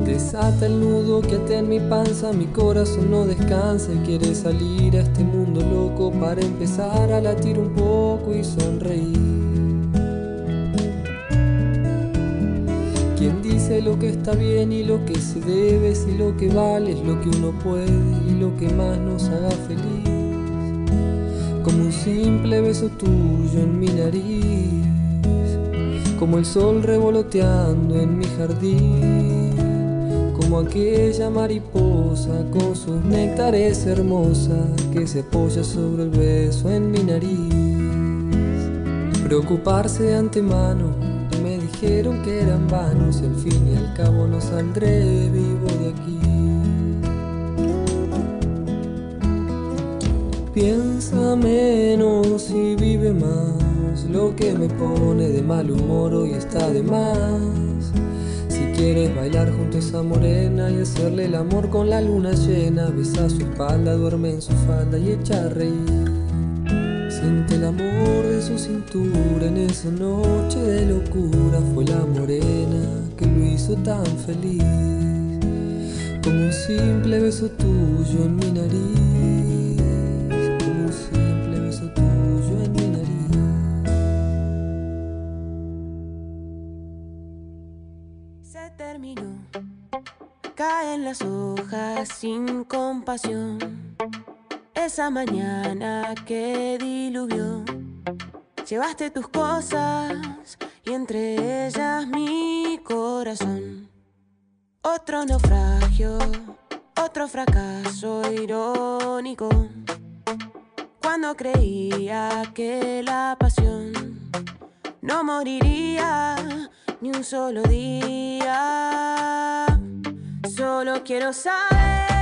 Desata el nudo que ata en mi panza, mi corazón no descansa y quiere salir a este mundo loco para empezar a latir un poco y sonreír. Lo que está bien y lo que se debe? Si lo que vale es lo que uno puede y lo que más nos haga feliz. Como un simple beso tuyo en mi nariz, como el sol revoloteando en mi jardín, como aquella mariposa con sus néctares hermosa que se apoya sobre el beso en mi nariz. Preocuparse de antemano dijeron que eran vanos y al fin y al cabo no saldré vivo de aquí. Piensa menos y vive más, lo que me pone de mal humor hoy está de más. Si quieres bailar junto a esa morena y hacerle el amor con la luna llena, besa su espalda, duerme en su falda y echa a reír. Amor de su cintura en esa noche de locura. Fue la morena que lo hizo tan feliz. Como un simple beso tuyo en mi nariz. Como un simple beso tuyo en mi nariz. Se terminó. Caen las hojas sin compasión. Esa mañana que diluvió, llevaste tus cosas y entre ellas mi corazón. Otro naufragio, otro fracaso irónico. Cuando creía que la pasión no moriría ni un solo día. Solo quiero saber.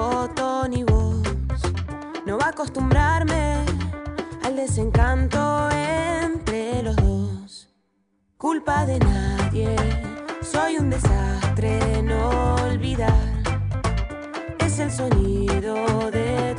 Voto ni voz. No va a acostumbrarme al desencanto entre los dos. Culpa de nadie, soy un desastre en olvidar es el sonido de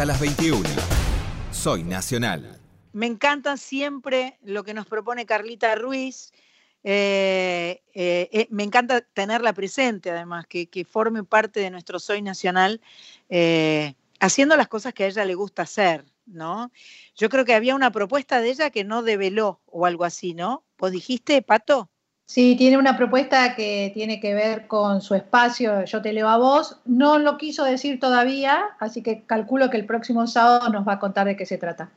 Hasta las 21. Soy Nacional. Me encanta siempre lo que nos propone Carlita Ruiz. Eh, eh, eh, me encanta tenerla presente, además, que, forme parte de nuestro Soy Nacional, haciendo las cosas que a ella le gusta hacer, ¿no? Yo creo que había una propuesta de ella que no develó o algo así, ¿no? ¿Vos dijiste, Pato? Sí, tiene una propuesta que tiene que ver con su espacio, yo te leo a vos. No lo quiso decir todavía, así que calculo que el próximo sábado nos va a contar de qué se trata.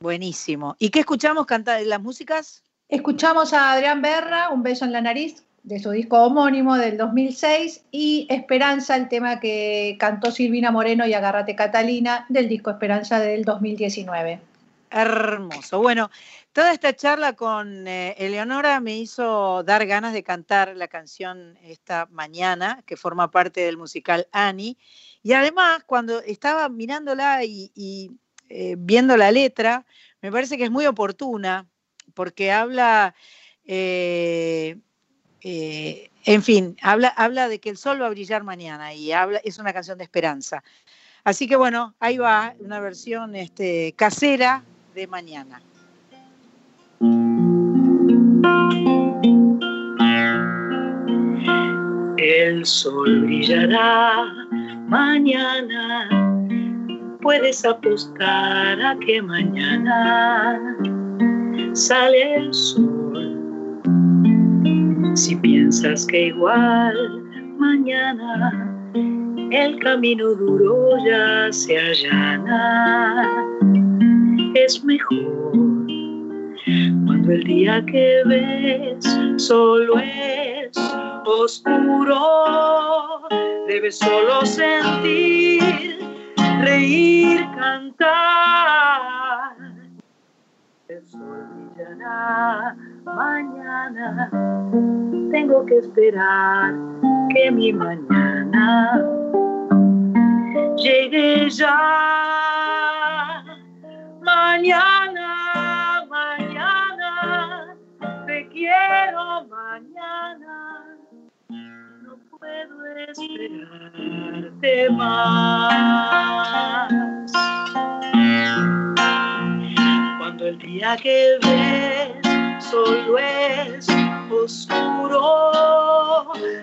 Buenísimo. ¿Y qué escuchamos cantar las músicas? Escuchamos a Adrián Berra, Un beso en la nariz, de su disco homónimo del 2006, y Esperanza, el tema que cantó Silvina Moreno y Agarrate Catalina, del disco Esperanza del 2019. Hermoso. Bueno, toda esta charla con eh, Eleonora me hizo dar ganas de cantar la canción esta mañana, que forma parte del musical Annie. Y además, cuando estaba mirándola y, eh, viendo la letra, me parece que es muy oportuna, porque habla, eh, en fin, habla, habla de que el sol va a brillar mañana y habla, es una canción de esperanza. Así que bueno, ahí va una versión este, casera de mañana. El sol brillará mañana, puedes apostar a que mañana sale el sol. Si piensas que igual mañana el camino duro ya se allana, es mejor el día que ves solo es oscuro, debes solo sentir, reír, cantar. El sol brillará mañana, tengo que esperar que mi mañana llegue ya. Mañana, quiero mañana. No puedo esperarte más. Cuando el día que ves solo es oscuro,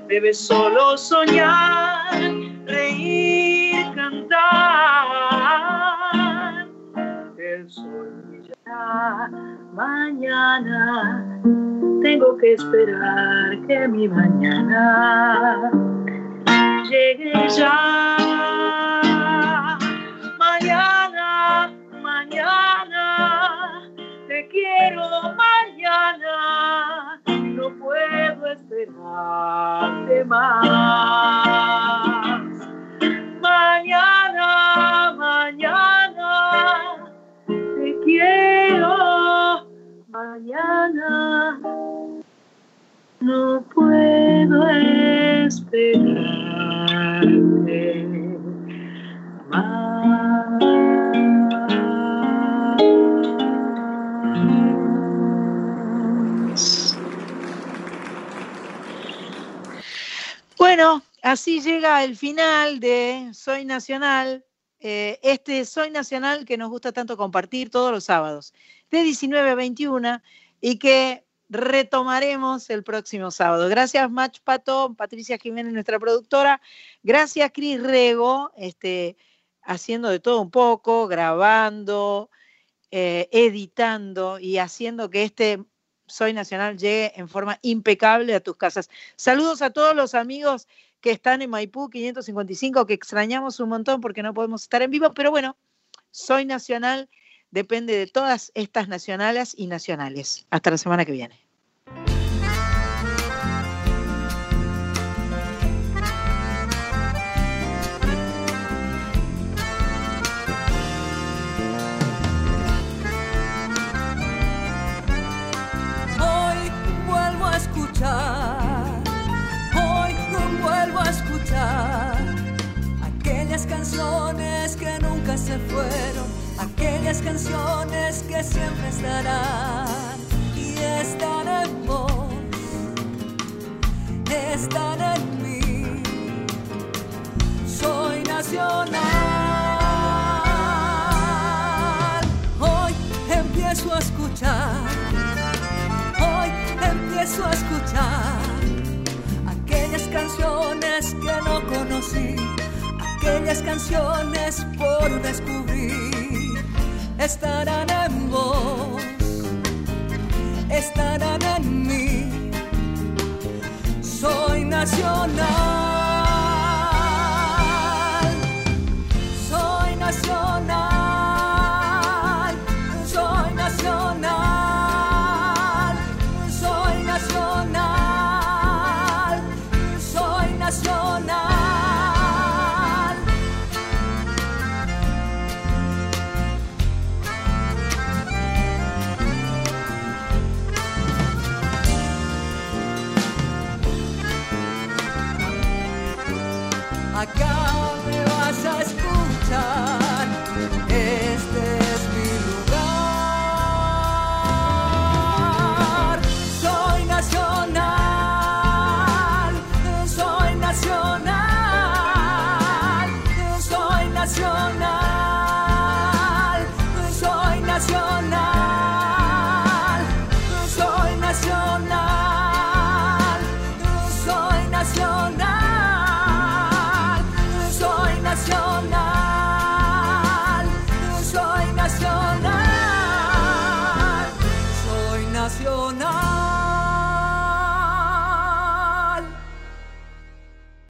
debes solo soñar, reír, cantar. El sol mañana, tengo que esperar que mi mañana llegue ya. Mañana, mañana, te quiero mañana, no puedo esperarte más. No puedo esperarte más. Bueno, así llega el final de Soy Nacional, eh, este Soy Nacional que nos gusta tanto compartir todos los sábados, de 19 a 21, y que retomaremos el próximo sábado. Gracias, Mach Pato, Patricia Jiménez, nuestra productora. Gracias, Cris Rego, este, haciendo de todo un poco, grabando, eh, editando y haciendo que este Soy Nacional llegue en forma impecable a tus casas. Saludos a todos los amigos que están en Maipú 555, que extrañamos un montón porque no podemos estar en vivo, pero bueno, Soy Nacional depende de todas estas nacionales y nacionales. Hasta la semana que viene. Hoy vuelvo a escuchar, hoy vuelvo a escuchar aquellas canciones que nunca se fueron, aquellas canciones que siempre estarán. están en vos, están en mí. Soy nacional. Hoy empiezo a escuchar, hoy empiezo a escuchar aquellas canciones que no conocí, aquellas canciones por descubrir, estarán en vos, estarán en mí. Soy nacional,